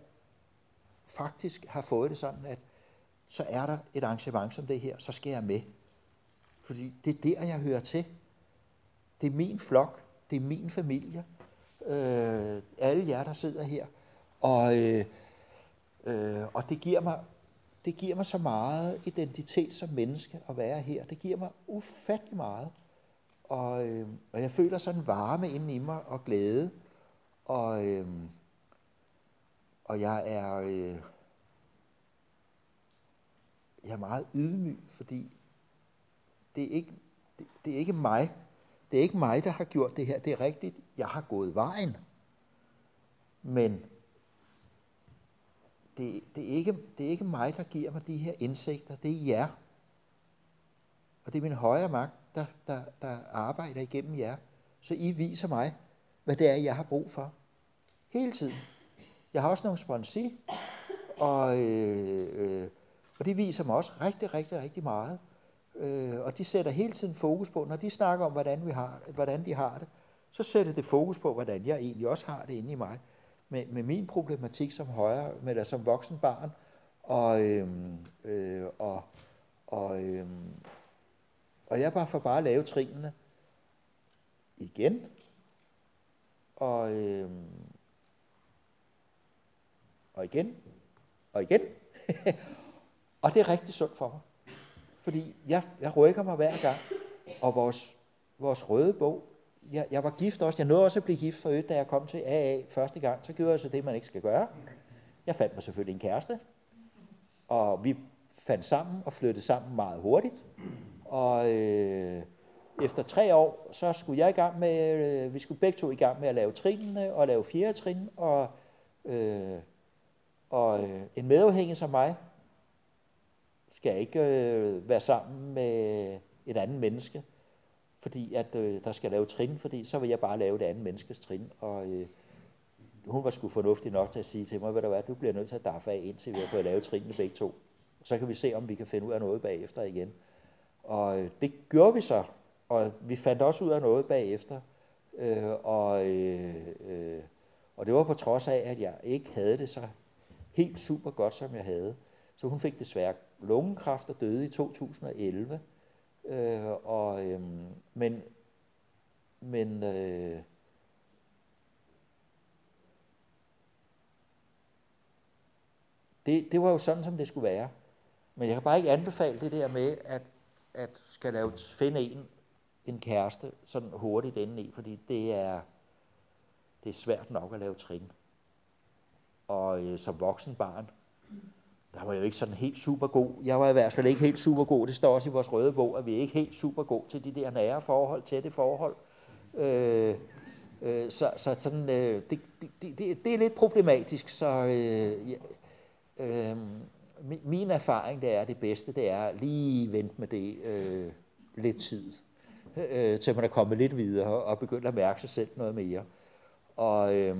S3: faktisk har fået det sådan, at så er der et arrangement som det her, så skal jeg med. Fordi det er der, jeg hører til. Det er min flok, det er min familie, øh, alle jer, der sidder her. Og, øh, øh, og det giver mig det giver mig så meget identitet som menneske at være her. Det giver mig ufattelig meget. Og, øh, og jeg føler sådan varme inde i mig og glæde. Og, øh, og jeg er, øh, jeg er meget ydmyg, fordi det er, ikke, det, det er ikke mig. Det er ikke mig, der har gjort det her. Det er rigtigt, jeg har gået vejen. Men det, det, er ikke, det er ikke mig, der giver mig de her indsigter. Det er jer. Og det er min højre magt, der, der, der arbejder igennem jer. Så I viser mig, hvad det er, jeg har brug for. Hele tiden. Jeg har også nogle sponsi, og, øh, øh, og det viser mig også rigtig, rigtig, rigtig meget. Øh, og de sætter hele tiden fokus på, når de snakker om, hvordan, vi har, hvordan de har det, så sætter det fokus på, hvordan jeg egentlig også har det inde i mig. Med, med min problematik som højre, med der som voksen barn, og, øhm, øh, og, og, øhm, og jeg bare får bare at lave trinene igen. Og, øhm, og igen. Og igen. og det er rigtig sundt for mig. Fordi jeg, jeg rykker mig hver gang. Og vores, vores røde bog, jeg, jeg var gift også. Jeg nåede også at blive gift for øvrigt, da jeg kom til AA første gang. Så gjorde jeg så det, man ikke skal gøre. Jeg fandt mig selvfølgelig en kæreste. Og vi fandt sammen og flyttede sammen meget hurtigt. Og øh, efter tre år, så skulle jeg i gang med, øh, vi skulle begge to i gang med at lave trinene og lave fjerde trin. Og, øh, og øh, en medafhængig som mig skal ikke øh, være sammen med et andet menneske, fordi at øh, der skal lave trin, fordi så vil jeg bare lave det andet menneskes trin. Og øh, hun var sgu fornuftig nok til at sige til mig, hvad der var, du bliver nødt til at daffe af, indtil vi har fået lavet trinene begge to. Så kan vi se, om vi kan finde ud af noget bagefter igen. Og øh, det gjorde vi så, og vi fandt også ud af noget bagefter. Øh, og, øh, øh, og det var på trods af, at jeg ikke havde det så helt super godt, som jeg havde. Så hun fik desværre lungekræft og døde i 2011. Øh, og, øh, men men øh, det, det var jo sådan, som det skulle være. Men jeg kan bare ikke anbefale det der med, at, at skal lave, finde en, en kæreste sådan hurtigt i, fordi det er, det er svært nok at lave trin. Og øh, som voksen barn, der var jeg jo ikke sådan helt super god. Jeg var i hvert fald ikke helt super god. Det står også i vores røde bog, at vi er ikke helt super god til de der nære forhold, tætte forhold. Øh, øh, så, så sådan, øh, det, det, det, det er lidt problematisk. Så øh, øh, min erfaring, det er det bedste, det er lige vente med det øh, lidt tid, øh, til man er kommet lidt videre og begynder at mærke sig selv noget mere. Og, øh,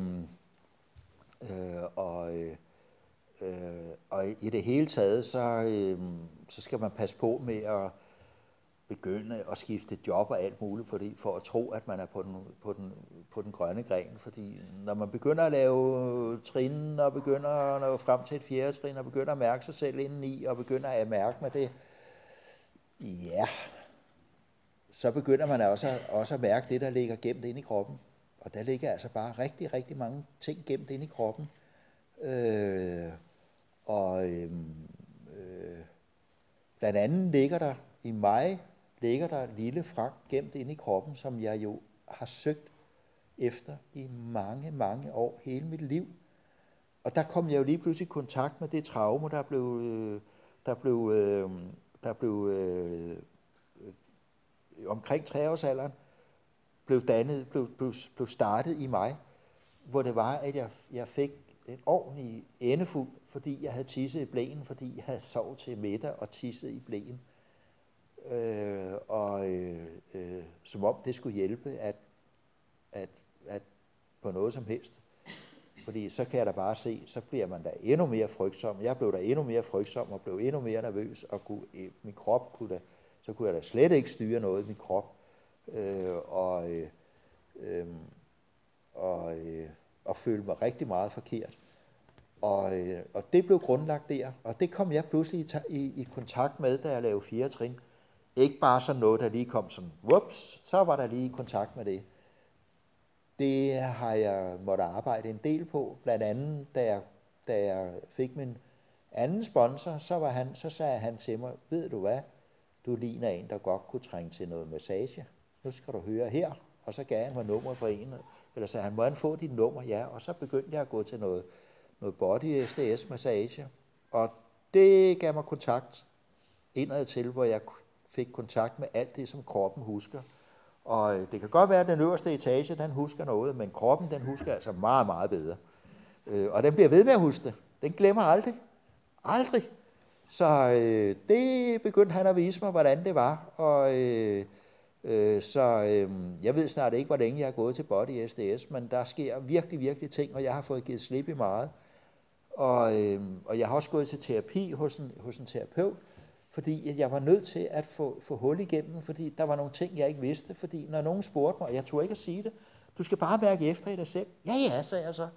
S3: øh, og, øh, Øh, og i det hele taget, så, øh, så skal man passe på med at begynde at skifte job og alt muligt, fordi, for at tro, at man er på den, på, den, på den grønne gren. Fordi når man begynder at lave trin, og begynder at nå frem til et fjerde trin, og begynder at mærke sig selv indeni, og begynder at mærke med det, ja, så begynder man også, også at mærke det, der ligger gemt ind i kroppen. Og der ligger altså bare rigtig, rigtig mange ting gemt ind i kroppen. Øh, og øh, øh, blandt andet ligger der i mig ligger der lille Frank gemt inde i kroppen, som jeg jo har søgt efter i mange, mange år, hele mit liv. Og der kom jeg jo lige pludselig i kontakt med det traume, der blev, øh, der blev, øh, der blev øh, øh, omkring treårsalderen, blev dannet, blev, blev, blev startet i mig, hvor det var, at jeg, jeg fik en ordentlig endefuld, fordi jeg havde tisset i blæen, fordi jeg havde sovet til middag og tisset i blæen øh, og øh, øh, som om det skulle hjælpe at, at, at på noget som helst. Fordi så kan jeg da bare se, så bliver man da endnu mere frygtsom. Jeg blev da endnu mere frygtsom og blev endnu mere nervøs, og kunne, øh, min krop kunne da, så kunne jeg da slet ikke styre noget i min krop. Øh, og, øh, øh, og, øh, og føle mig rigtig meget forkert. Og, øh, og det blev grundlagt der, og det kom jeg pludselig i, i, i kontakt med, da jeg lavede fire trin. Ikke bare sådan noget, der lige kom sådan, whoops, så var der lige kontakt med det. Det har jeg måtte arbejde en del på, blandt andet da jeg, da jeg fik min anden sponsor, så, var han, så sagde han til mig, ved du hvad, du ligner en, der godt kunne trænge til noget massage. Nu skal du høre her. Og så gav han mig nummer på en, eller sagde han, må han få dit nummer? Ja, og så begyndte jeg at gå til noget, noget body SDS massage. Og det gav mig kontakt indad til, hvor jeg fik kontakt med alt det, som kroppen husker. Og øh, det kan godt være, at den øverste etage, den husker noget, men kroppen, den husker altså meget, meget bedre. Øh, og den bliver ved med at huske det. Den glemmer aldrig. Aldrig. Så øh, det begyndte han at vise mig, hvordan det var. Og øh, øh, så øh, jeg ved snart ikke, hvor længe jeg er gået til Body SDS, men der sker virkelig, virkelig ting, og jeg har fået givet slip i meget. Og, øh, og jeg har også gået til terapi hos en, hos en terapeut, fordi jeg var nødt til at få, få hul igennem, fordi der var nogle ting, jeg ikke vidste, fordi når nogen spurgte mig, og jeg turde ikke at sige det, du skal bare mærke efter i dig selv. Ja, ja, sagde jeg så.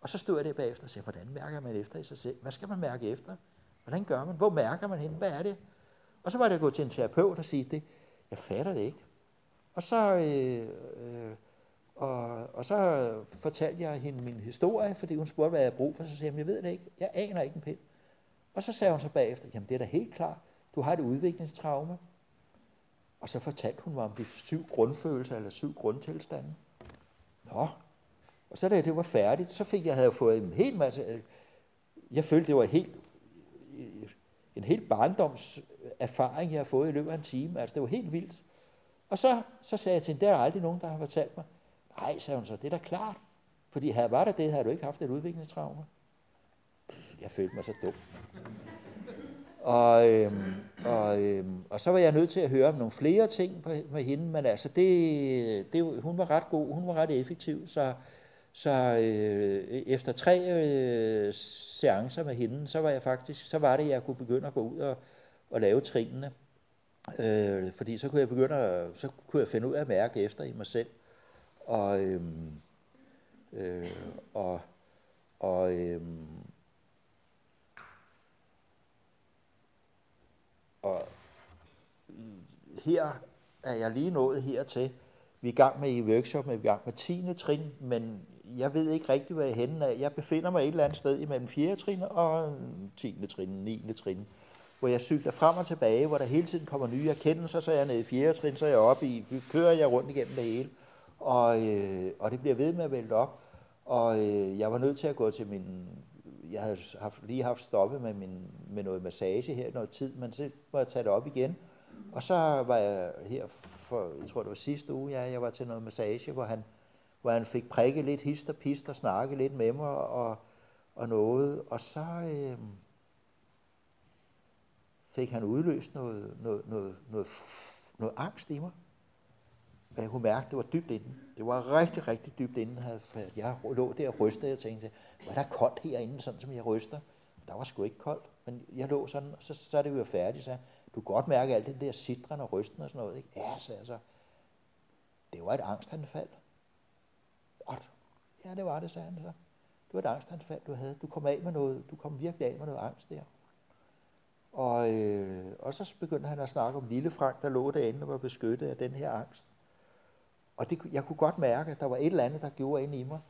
S3: Og så stod jeg der bagefter og sagde, hvordan mærker man efter i sig selv? Hvad skal man mærke efter? Hvordan gør man? Hvor mærker man hen? Hvad er det? Og så var det at gå til en terapeut og sige det. Jeg fatter det ikke. Og så, øh, øh, og, og så fortalte jeg hende min historie, fordi hun spurgte, hvad jeg havde brug for. Så sagde jeg, jeg ved det ikke. Jeg aner ikke en pind. Og så sagde hun så bagefter, jamen det er da helt klart. Du har et udviklingstraume. Og så fortalte hun mig om de syv grundfølelser, eller syv grundtilstande. Nå, og så da det var færdigt, så fik jeg havde fået en hel masse, øh, jeg følte, det var et helt, en helt barndomserfaring, jeg har fået i løbet af en time. Altså, det var helt vildt. Og så, så sagde jeg til hende, der er der aldrig nogen, der har fortalt mig. Ej, sagde hun så, det er da klart. Fordi havde var der det, havde du ikke haft et udviklingstraume. Jeg følte mig så dum. Og, øhm, og, øhm, og så var jeg nødt til at høre om nogle flere ting på, med hende, men altså det, det, hun var ret god, hun var ret effektiv, så, så øh, efter tre øh, seancer med hende, så var jeg faktisk, så var det, at jeg kunne begynde at gå ud og, og lave trinene. Øh, fordi så kunne jeg begynde at, så kunne jeg finde ud af at mærke efter i mig selv. Og, øhm, øh, og, og øhm, og her er jeg lige nået hertil. Vi er i gang med i workshop, vi er i gang med 10. trin, men jeg ved ikke rigtig, hvad jeg er henne af. Jeg befinder mig et eller andet sted imellem 4. trin og 10. trin, 9. trin, hvor jeg cykler frem og tilbage, hvor der hele tiden kommer nye erkendelser, så er jeg nede i 4. trin, så er jeg oppe i, kører jeg rundt igennem det hele, og, øh, og det bliver ved med at vælte op, og øh, jeg var nødt til at gå til min, jeg havde haft, lige haft stoppet med, min, med noget massage her noget tid, men så må jeg tage det op igen, og så var jeg her for, jeg tror det var sidste uge, ja, jeg var til noget massage, hvor han, hvor han fik prikket lidt hist og pist og snakke lidt med mig og, og noget. Og så øh, fik han udløst noget, noget, noget, noget, noget angst i mig. Og jeg kunne mærke, at det var dybt inden. Det var rigtig, rigtig dybt inde. Jeg lå der og rystede, og tænkte, hvor er der koldt herinde, sådan som jeg ryster. Der var sgu ikke koldt, men jeg lå sådan, og så, så er det jo færdigt, så du kan godt mærke alt det der sidren og rysten og sådan noget. Ikke? Ja, så altså, det var et angstanfald. Godt. Ja, det var det, sagde han så. Det var et angstanfald, du havde. Du kom af med noget, du kom virkelig af med noget angst der. Og, øh, og så begyndte han at snakke om lille Frank, der lå derinde og var beskyttet af den her angst. Og det, jeg kunne godt mærke, at der var et eller andet, der gjorde ind i mig.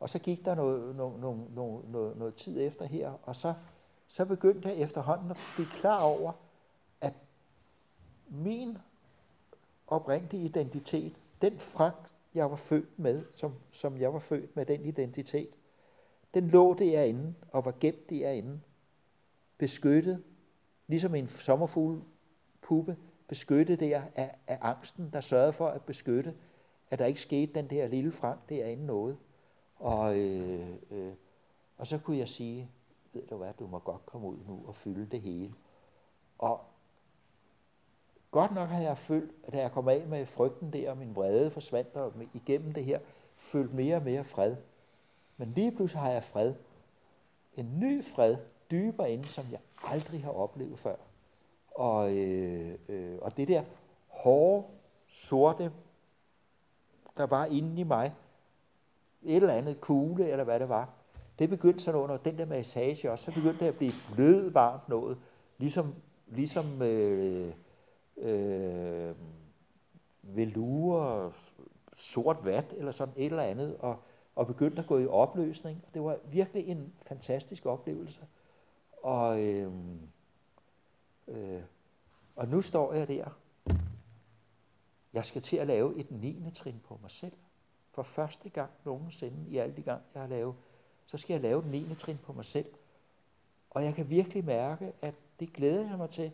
S3: Og så gik der noget, noget, noget, noget, noget, noget tid efter her, og så, så begyndte jeg efterhånden at blive klar over, at min oprindelige identitet, den Frank, jeg var født med, som, som jeg var født med den identitet, den lå derinde og var gemt derinde, beskyttet, ligesom en sommerfugle beskyttet der af, af angsten, der sørgede for at beskytte, at der ikke skete den der lille frem derinde noget. Og, øh, øh, og så kunne jeg sige, ved du hvad, du må godt komme ud nu og fylde det hele. Og godt nok har jeg følt, at da jeg kom af med frygten der, og min vrede forsvandt, og igennem det her, følt mere og mere fred. Men lige pludselig har jeg fred. En ny fred, dybere inde, som jeg aldrig har oplevet før. Og, øh, øh, og det der hårde, sorte, der var inde i mig, et eller andet kugle, eller hvad det var, det begyndte sådan under den der massage også, så begyndte det at blive blød varmt noget, ligesom, ligesom øh, øh, velure, sort vat, eller sådan et eller andet, og, og begyndte at gå i opløsning. Det var virkelig en fantastisk oplevelse. Og, øh, øh, og nu står jeg der. Jeg skal til at lave et 9. trin på mig selv for første gang nogensinde i alle de gang, jeg har lavet, så skal jeg lave et 9. trin på mig selv. Og jeg kan virkelig mærke, at det glæder jeg mig til.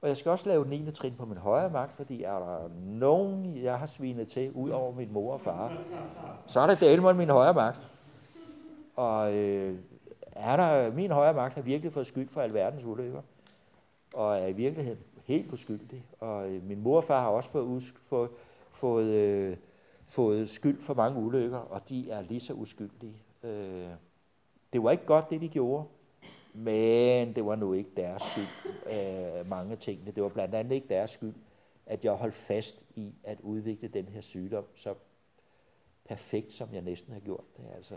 S3: Og jeg skal også lave 9. trin på min højre magt, fordi er der nogen, jeg har svinet til, ud over min mor og far, så er det Dalmon min højre magt. Og øh, er der, min højre magt har virkelig fået skyld for alverdens ulykker, og er i virkeligheden helt uskyldig. Og øh, min mor og far har også fået, fået, fået øh, fået skyld for mange ulykker, og de er lige så uskyldige. Øh, det var ikke godt, det de gjorde. Men det var nu ikke deres skyld, øh, mange af tingene. Det var blandt andet ikke deres skyld, at jeg holdt fast i at udvikle den her sygdom så perfekt, som jeg næsten har gjort det. Altså,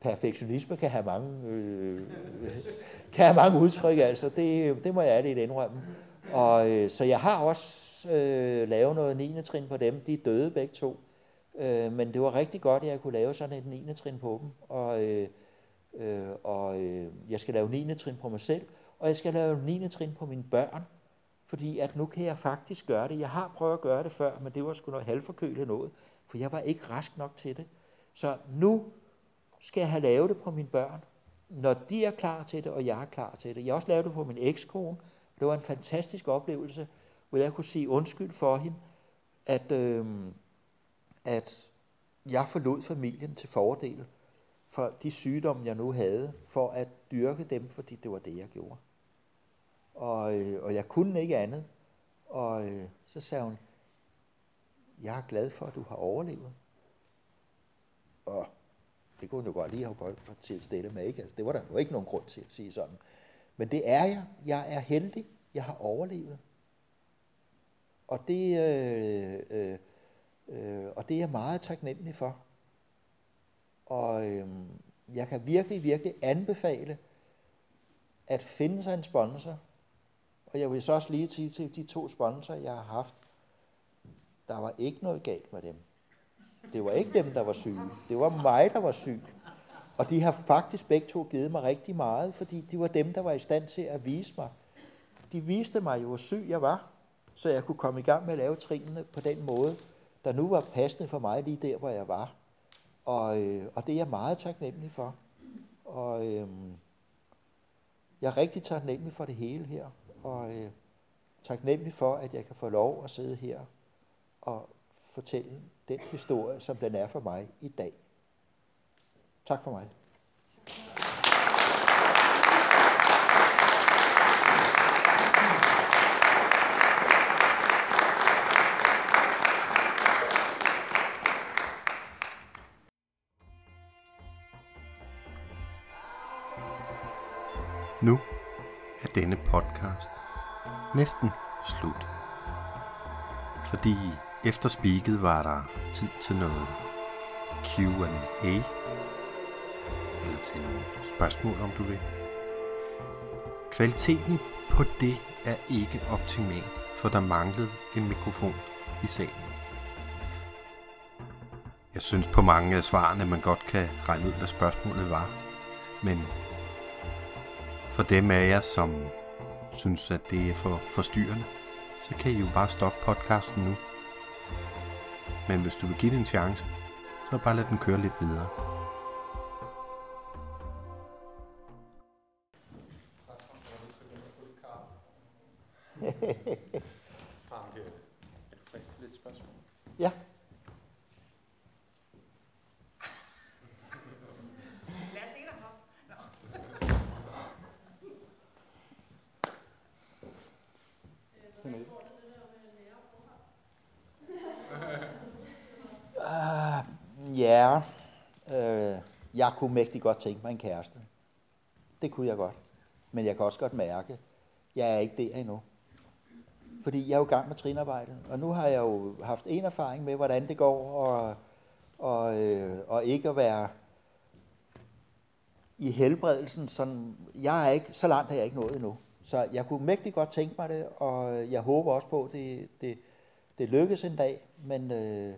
S3: perfektionisme kan have mange, øh, kan have mange udtryk, altså. Det, det må jeg ærligt indrømme. Og, øh, så jeg har også øh, lavet noget 9. trin på dem. De døde begge to. Øh, men det var rigtig godt, at jeg kunne lave sådan et 9. trin på dem. Og, øh, øh, og øh, jeg skal lave 9. trin på mig selv, og jeg skal lave 9. trin på mine børn. Fordi at nu kan jeg faktisk gøre det. Jeg har prøvet at gøre det før, men det var sgu noget halvforkølet noget, for jeg var ikke rask nok til det. Så nu skal jeg have lavet det på mine børn, når de er klar til det, og jeg er klar til det. Jeg har også lavet det på min ekskone. Det var en fantastisk oplevelse, hvor jeg kunne sige undskyld for hende, at, øh, at jeg forlod familien til fordel for de sygdomme, jeg nu havde, for at dyrke dem, fordi det var det, jeg gjorde. Og, øh, og jeg kunne ikke andet. Og øh, så sagde hun, jeg er glad for, at du har overlevet. Og det kunne hun jo godt lige have godt til at stille med, ikke? Altså, det var der jo ikke nogen grund til at sige sådan. Men det er jeg. Jeg er heldig. Jeg har overlevet. Og det, øh, øh, øh, og det er jeg meget taknemmelig for. Og øh, jeg kan virkelig, virkelig anbefale at finde sig en sponsor. Og jeg vil så også lige sige til de to sponsorer, jeg har haft, der var ikke noget galt med dem. Det var ikke dem, der var syge. Det var mig, der var syg. Og de har faktisk begge to givet mig rigtig meget, fordi de var dem, der var i stand til at vise mig. De viste mig jo, hvor syg jeg var, så jeg kunne komme i gang med at lave trinene på den måde, der nu var passende for mig lige der, hvor jeg var. Og, øh, og det er jeg meget taknemmelig for. Og øh, jeg er rigtig taknemmelig for det hele her. Og øh, taknemmelig for, at jeg kan få lov at sidde her og fortælle den historie, som den er for mig i dag. Tak for mig.
S1: Nu er denne podcast næsten slut. Fordi efter speaket var der tid til noget Q&A eller til nogle spørgsmål, om du vil. Kvaliteten på det er ikke optimal, for der manglede en mikrofon i salen. Jeg synes på mange af svarene, man godt kan regne ud, hvad spørgsmålet var. Men for dem af jer, som synes, at det er for forstyrrende, så kan I jo bare stoppe podcasten nu. Men hvis du vil give det en chance, så bare lad den køre lidt videre.
S3: Kunne mægtig godt tænke mig en kæreste. Det kunne jeg godt. Men jeg kan også godt mærke, jeg er ikke der endnu. Fordi jeg er jo i gang med trinarbejdet, og nu har jeg jo haft en erfaring med, hvordan det går, og, og, øh, og ikke at være i helbredelsen. Sådan, jeg er ikke, så langt har jeg ikke nået endnu. Så jeg kunne mægtig godt tænke mig det, og jeg håber også på, at det, det, det lykkes en dag, men, øh,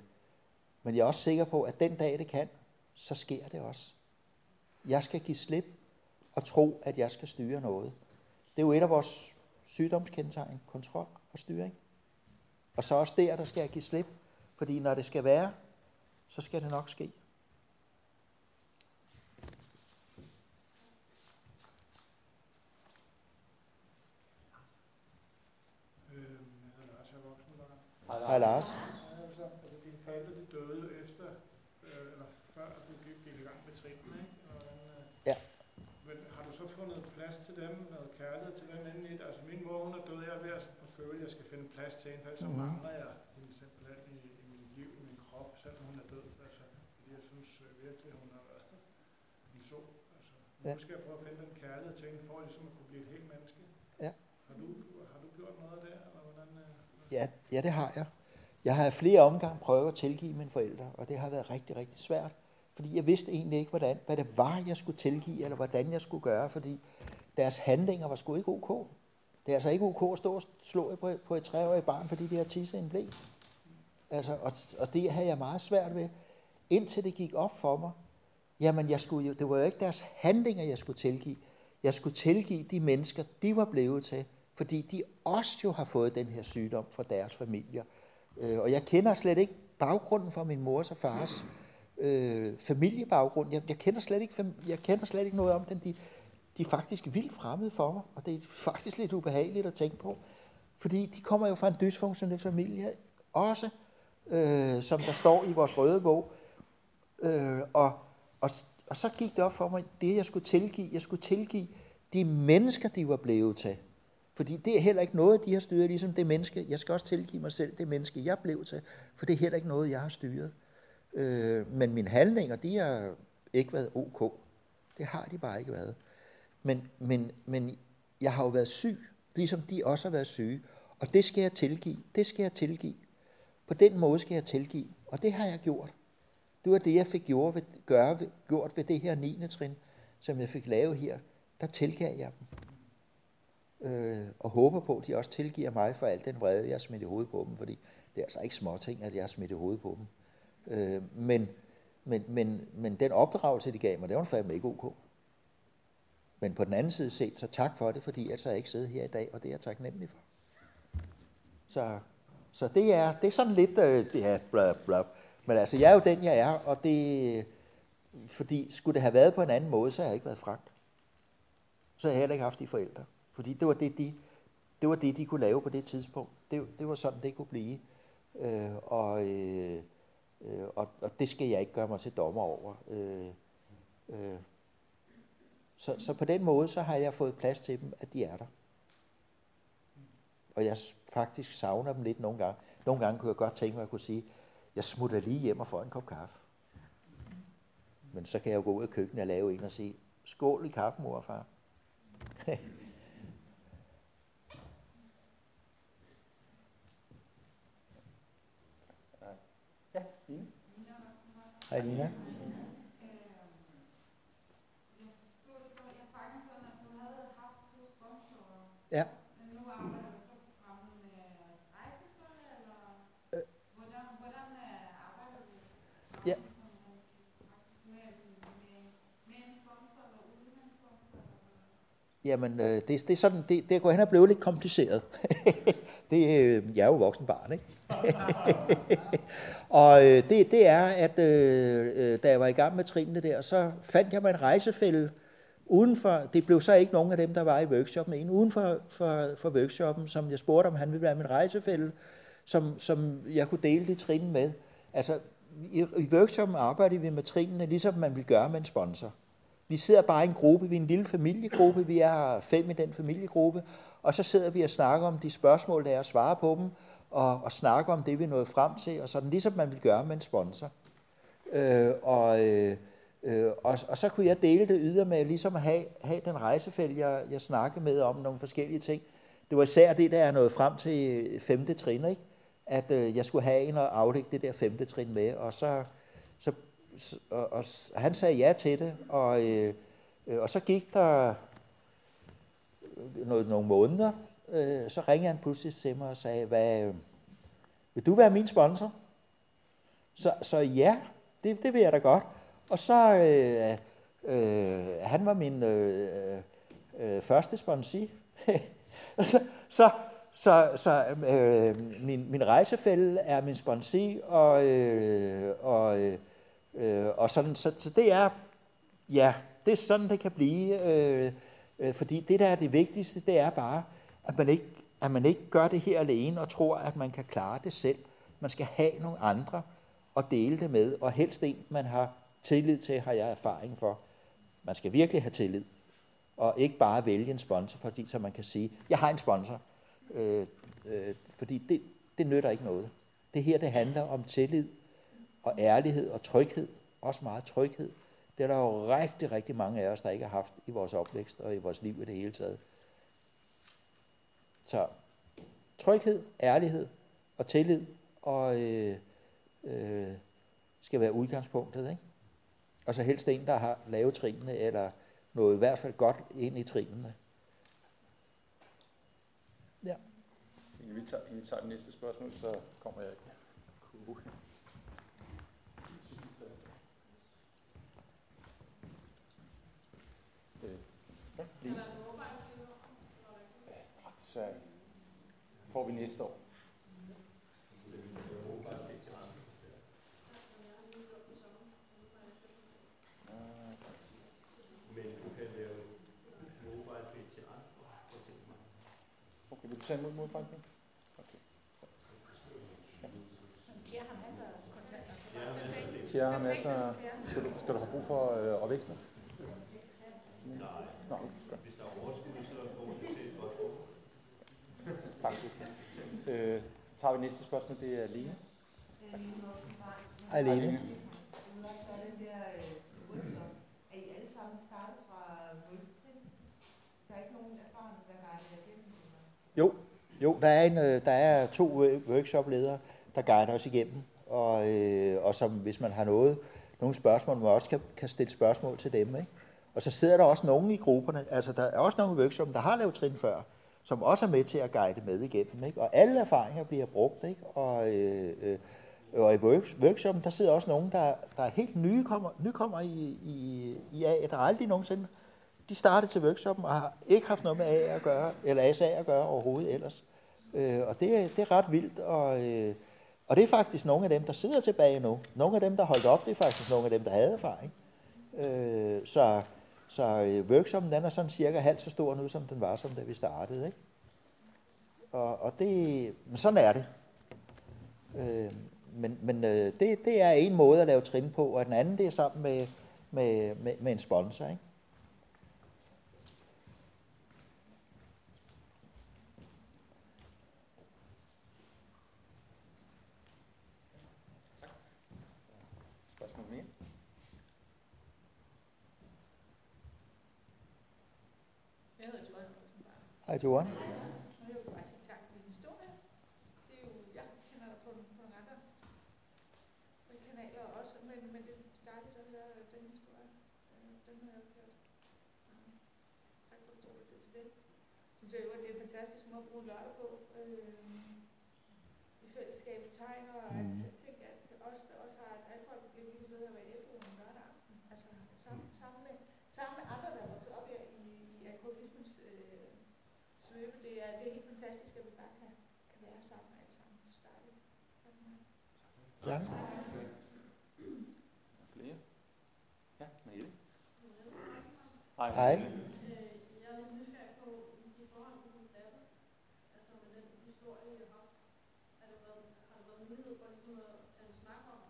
S3: men jeg er også sikker på, at den dag det kan, så sker det også. Jeg skal give slip og tro, at jeg skal styre noget. Det er jo et af vores sygdomskendetegn, kontrol og styring. Og så også der, der skal jeg give slip, fordi når det skal være, så skal det nok ske.
S4: Øhm.
S3: Hej Lars.
S4: Altså, altså dine forældre de døde efter, øh, eller før du gik, gik i gang med trinene, ikke? Og, øh,
S3: Ja.
S4: Men har du så fundet plads til dem, noget kærlighed til dem inden i det? Altså min mor, hun er død, jeg er ved at føle, at jeg skal finde plads til hende, ellers
S3: Mhm.
S4: mm-hmm. mangler jeg hende simpelthen i, i mit liv, i min krop, selvom hun er død. Altså, fordi jeg synes øh, virkelig, hun har været en sol. Altså, Nu
S3: Ja.
S4: skal jeg prøve at finde den kærlighed til hende, for ligesom at kunne blive et helt menneske.
S3: Ja.
S4: Har du, har du gjort noget der, eller hvordan? øh?
S3: Ja, ja, det har jeg. Jeg har flere omgange prøvet at tilgive mine forældre, og det har været rigtig, rigtig svært. Fordi jeg vidste egentlig ikke, hvordan, hvad det var, jeg skulle tilgive, eller hvordan jeg skulle gøre, fordi deres handlinger var sgu ikke ok. Det er altså ikke ok at stå og slå på, på et treårigt barn, fordi de har tisset en blæ. Altså, og, og det havde jeg meget svært ved, indtil det gik op for mig. Jamen, jeg skulle jo, det var jo ikke deres handlinger, jeg skulle tilgive. Jeg skulle tilgive de mennesker, de var blevet til, fordi de også jo har fået den her sygdom fra deres familier. Øh, og jeg kender slet ikke baggrunden for min mors og fars øh, familiebaggrund. Jeg, jeg, kender slet ikke, jeg kender slet ikke noget om den. De, de er faktisk vildt fremmede for mig, og det er faktisk lidt ubehageligt at tænke på. Fordi de kommer jo fra en dysfunktionel familie, også, øh, som der står i vores røde bog. Øh, og, og, og så gik det op for mig, det jeg skulle tilgive, jeg skulle tilgive de mennesker, de var blevet til. Fordi det er heller ikke noget, de har styret, ligesom det menneske. Jeg skal også tilgive mig selv det menneske, jeg blev til, for det er heller ikke noget, jeg har styret. Øh, men mine handlinger, de har ikke været ok. Det har de bare ikke været. Men, men, men jeg har jo været syg, ligesom de også har været syge. Og det skal jeg tilgive. Det skal jeg tilgive. På den måde skal jeg tilgive. Og det har jeg gjort. Det var det, jeg fik gjort ved, gøre, ved, gjort ved det her 9. trin, som jeg fik lavet her. Der tilgav jeg dem. Øh, og håber på, at de også tilgiver mig for al den vrede, jeg har smidt i hovedet på dem. Fordi det er altså ikke små ting, at jeg har smidt i hovedet på dem. Øh, men, men, men, men den opdragelse, de gav mig, det var fandme ikke ok. Men på den anden side set, så tak for det, fordi jeg så ikke sidder her i dag, og det er jeg taknemmelig for. Så, så det, er, det er sådan lidt, øh, det er blab, blab. Men altså, jeg er jo den, jeg er, og det, fordi skulle det have været på en anden måde, så har jeg ikke været fragt. Så har jeg heller ikke haft de forældre. Fordi det var det, de, det, var det, de kunne lave på det tidspunkt. Det, det var sådan, det kunne blive. Øh, og, øh, øh og, og det skal jeg ikke gøre mig til dommer over. Øh, øh, så, så på den måde, så har jeg fået plads til dem, at de er der. Og jeg faktisk savner dem lidt nogle gange. Nogle gange kunne jeg godt tænke mig at kunne sige, jeg smutter lige hjem og får en kop kaffe. Men så kan jeg jo gå ud af køkkenet og lave en og sige, skål i kaffen, mor og far.
S2: Ja, Line.
S3: Hej Lina.
S5: Jeg forstod det så, jeg faktisk sådan, at du havde haft to sponsorer.
S3: Ja.
S5: Men nu arbejder du så programmet med rejsefølge, eller
S3: Øh.
S5: hvordan, hvordan øh, arbejder du?
S3: Ja. Jamen, øh, det, det er sådan, det, det går hen og blevet lidt kompliceret. det, øh, jeg er jo voksen barn, ikke? og øh, det, det er, at øh, øh, da jeg var i gang med trinene der, så fandt jeg mig en rejsefælde Udenfor, det blev så ikke nogen af dem, der var i workshoppen, en uden for, for, for workshoppen, som jeg spurgte, om han ville være min rejsefælde, som, som jeg kunne dele de trin med. Altså, i, i workshoppen arbejder vi med trinene, ligesom man vil gøre med en sponsor. Vi sidder bare i en gruppe, vi er en lille familiegruppe, vi er fem i den familiegruppe, og så sidder vi og snakker om de spørgsmål, der er, og svarer på dem, og, og snakker om det, vi er nået frem til, og sådan ligesom man vil gøre med en sponsor. Øh, og, øh, øh, og, og så kunne jeg dele det yder med ligesom at have, have den rejsefælde, jeg, jeg snakkede med om nogle forskellige ting. Det var især det, der er nået frem til femte trin, ikke? at øh, jeg skulle have en og aflægge det der femte trin med, og så, så og, og, og han sagde ja til det, og, øh, øh, og så gik der noget, nogle måneder, øh, så ringede han pludselig til mig og sagde, hvad, øh, vil du være min sponsor? Så, så ja, det, det vil jeg da godt. Og så, øh, øh, han var min øh, øh, første sponsor. Og så, så, så, så øh, min, min rejsefælde er min sponsor, og, øh, og, øh, øh, og sådan, så, så det er, ja, det er sådan, det kan blive, øh, øh, fordi det, der er det vigtigste, det er bare, at man, ikke, at man ikke gør det her alene og tror, at man kan klare det selv. Man skal have nogle andre at dele det med, og helst en, man har tillid til, har jeg erfaring for. Man skal virkelig have tillid, og ikke bare vælge en sponsor, fordi så man kan sige, jeg har en sponsor, øh, øh, fordi det, det nytter ikke noget. Det her, det handler om tillid og ærlighed og tryghed, også meget tryghed. Det er der jo rigtig, rigtig mange af os, der ikke har haft i vores opvækst og i vores liv i det hele taget. Så tryghed, ærlighed og tillid og øh, øh, skal være udgangspunktet. Ikke? Og så helst en, der har lavet trinene, eller noget i hvert fald godt ind i trinene. Ja.
S2: Vi tager, vi tager det næste spørgsmål, så kommer jeg ikke. Cool. Øh, ja, desværre. Får vi næste år. Okay, vil du tage imod modbanken? Okay. så.
S6: Jeg har masser af kontakter.
S2: Pierre har masser af... Skal du, skal du have brug for øh, at veksle? Nej. Nå, okay. Hvis der er overskud, så går det til et godt Tak. Øh, så tager vi næste spørgsmål, det er Lene.
S3: Hej Lene.
S2: Lene.
S7: den der øh, er I alle sammen startet fra 0 trin? Der er ikke nogen der guider jer igennem? eller?
S3: Jo, jo der, er en, øh, der er to workshopledere, der guider os igennem, og, øh, og som hvis man har noget, nogle spørgsmål, man også kan, kan stille spørgsmål til dem. Ikke? Og så sidder der også nogen i grupperne, altså der er også nogle i workshoppen, der har lavet trin før, som også er med til at guide med igennem. Ikke? Og alle erfaringer bliver brugt, ikke? Og, øh, øh, og i workshoppen, der sidder også nogen, der, der er helt nye kommer, nykommer i, i, i A, der aldrig nogensinde de startede til workshoppen og har ikke haft noget med A at gøre, eller ASA at gøre overhovedet ellers. Øh, og det, det er ret vildt, og, øh, og det er faktisk nogle af dem, der sidder tilbage nu. Nogle af dem, der holdt op, det er faktisk nogle af dem, der havde erfaring. Øh, så så øh, workshoppen, den er sådan cirka halvt så stor nu, som den var, som da vi startede. Ikke? Og, og det, men sådan er det. Øh, men men øh, det, det er en måde at lave trin på, og den anden, det er sammen med, med, med, med en sponsor. Ikke?
S2: Spørgsmål mere?
S6: Jeg hedder Joanne Rosenberg.
S3: Hej Johan.
S6: Og jeg vil bare sige tak for din historie. Det er jo, jeg kender dig på, på nogle andre kanaler også, men, men det er dejligt at høre den historie. Øh, Den har jeg jo hørt. Så Tak for, at du tog dig tid til det. Jeg synes jeg jo, at det er en fantastisk måde at bruge lørdag på. Øh, I fællesskabets tegn, og at
S3: Mhm.
S6: jeg tænker, at os, der også har et alkoholproblem, vi kan sidde og være ældre en lørdag aften. Altså sammen, sammen, med, sammen med andre, der er vokset op her i, i alkoholismens øh, svøbe. Det er, helt fantastisk, at vi bare kan, kan være sammen alle sammen. Så dejligt. Tak.
S3: Ja.
S2: Flere? Ja, Marie. Hej.
S3: Hej.
S5: Jeg lidt nysgerrig på, i forhold til din datter, med den historie, I har haft, der været, har der været mulighed for at tage en snak om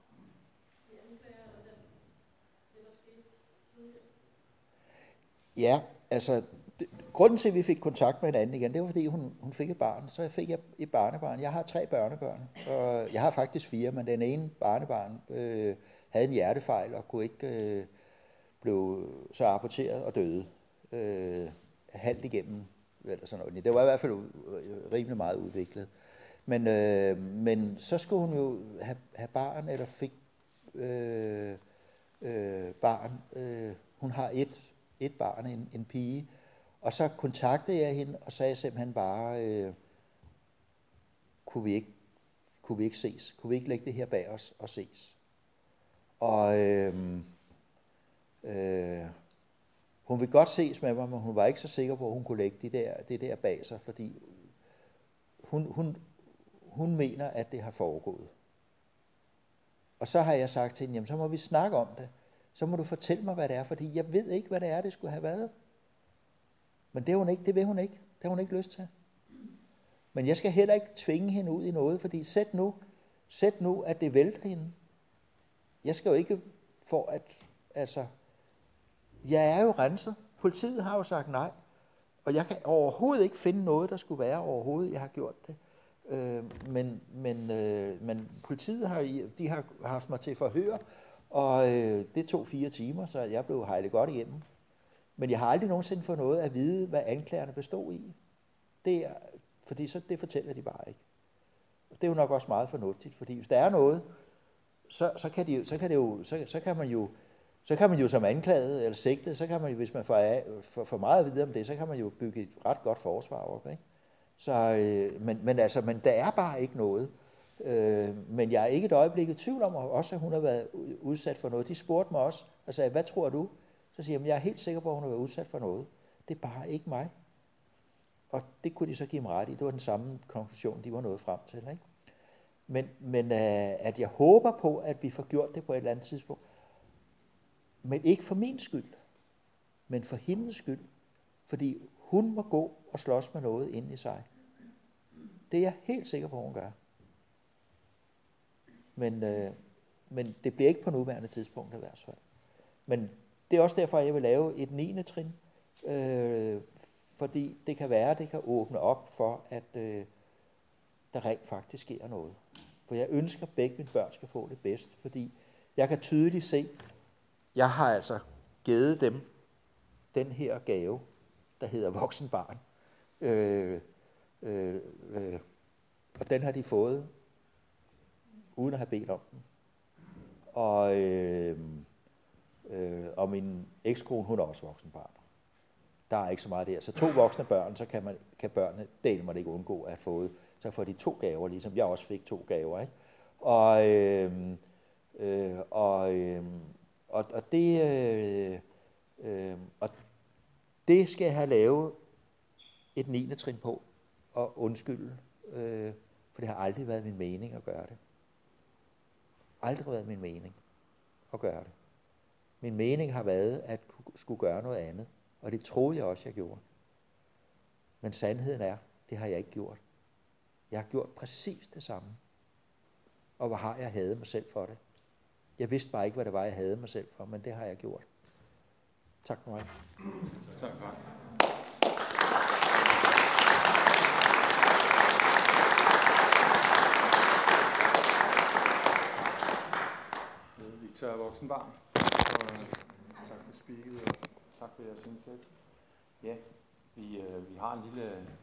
S5: de anklager, eller den, det der skete tidligere?
S3: Ja, altså, grunden til, at vi fik kontakt med hinanden igen, det var, fordi hun, hun fik et barn. Så fik jeg et barnebarn. Jeg har tre børnebørn, og jeg har faktisk fire, men den ene barnebarn øh, havde en hjertefejl og kunne ikke øh, blive så rapporteret og døde øh, halvt igennem. Eller sådan noget. Det var i hvert fald rimelig meget udviklet. Men, øh, men så skulle hun jo have, have barn, eller fik øh, øh, barn. Øh, hun har et, et barn, en, en pige. Og så kontaktede jeg hende og sagde simpelthen bare, øh, kunne, vi ikke, kunne vi ikke ses? Kunne vi ikke lægge det her bag os og ses? Og øh, øh, hun ville godt ses med mig, men hun var ikke så sikker på, at hun kunne lægge det der, det der bag sig, fordi hun, hun, hun mener, at det har foregået. Og så har jeg sagt til hende, jamen så må vi snakke om det. Så må du fortælle mig, hvad det er, fordi jeg ved ikke, hvad det er, det skulle have været. Men det, hun ikke, det vil hun ikke. Det har hun ikke lyst til. Men jeg skal heller ikke tvinge hende ud i noget, fordi sæt nu, sæt nu, at det vælter hende. Jeg skal jo ikke for at, altså, jeg er jo renset. Politiet har jo sagt nej. Og jeg kan overhovedet ikke finde noget, der skulle være overhovedet, jeg har gjort det. Øh, men, men, øh, men politiet har, de har haft mig til forhør, Og øh, det tog fire timer, så jeg blev hejlet godt igennem. Men jeg har aldrig nogensinde fået noget at vide, hvad anklagerne bestod i. Det er, fordi så, det fortæller de bare ikke. Og det er jo nok også meget fornuftigt, fordi hvis der er noget, så, så, kan, de, så, kan, det jo, så, så kan man jo så kan man jo som anklaget eller sigtet, så kan man jo, hvis man får, af- får, får meget at vide om det, så kan man jo bygge et ret godt forsvar op. Ikke? Så, øh, men, men, altså, men der er bare ikke noget. Øh, men jeg er ikke et øjeblik i tvivl om, også at hun har været udsat for noget. De spurgte mig også og sagde, hvad tror du? Så siger jeg, jeg er helt sikker på, at hun har været udsat for noget. Det er bare ikke mig. Og det kunne de så give mig ret i. Det var den samme konklusion, de var nået frem til. Ikke? Men, men øh, at jeg håber på, at vi får gjort det på et eller andet tidspunkt. Men ikke for min skyld, men for hendes skyld. Fordi hun må gå og slås med noget inde i sig. Det er jeg helt sikker på, hun gør. Men, øh, men det bliver ikke på nuværende tidspunkt i hvert fald. Men det er også derfor, at jeg vil lave et 9. trin. Øh, fordi det kan være, at det kan åbne op for, at øh, der rent faktisk sker noget. For jeg ønsker, at begge mine børn skal få det bedst. Fordi jeg kan tydeligt se, jeg har altså givet dem den her gave, der hedder voksenbarn. Øh, øh, øh, og den har de fået, uden at have bedt om den. Og, øh, øh, og min ekskone, hun er også voksenbarn. Der er ikke så meget der. Så to voksne børn, så kan, man, kan børnene, delen man ikke undgå at have fået. Så får de to gaver, ligesom jeg også fik to gaver. Ikke? Og, øh, øh, og, øh, og, og, det, øh, øh, og det skal jeg have lavet et 9. trin på og undskylde, øh, for det har aldrig været min mening at gøre det. Aldrig været min mening at gøre det. Min mening har været at skulle gøre noget andet, og det troede jeg også, jeg gjorde. Men sandheden er, det har jeg ikke gjort. Jeg har gjort præcis det samme. Og hvor har jeg hadet mig selv for det? Jeg vidste bare ikke, hvad det var, jeg havde mig selv for, men det har jeg gjort. Tak for mig.
S2: Tak, for Øh, Victor er voksenbarn, for, øh, tak for speaket, og tak for jeres indsats. Ja, vi, øh, vi har en lille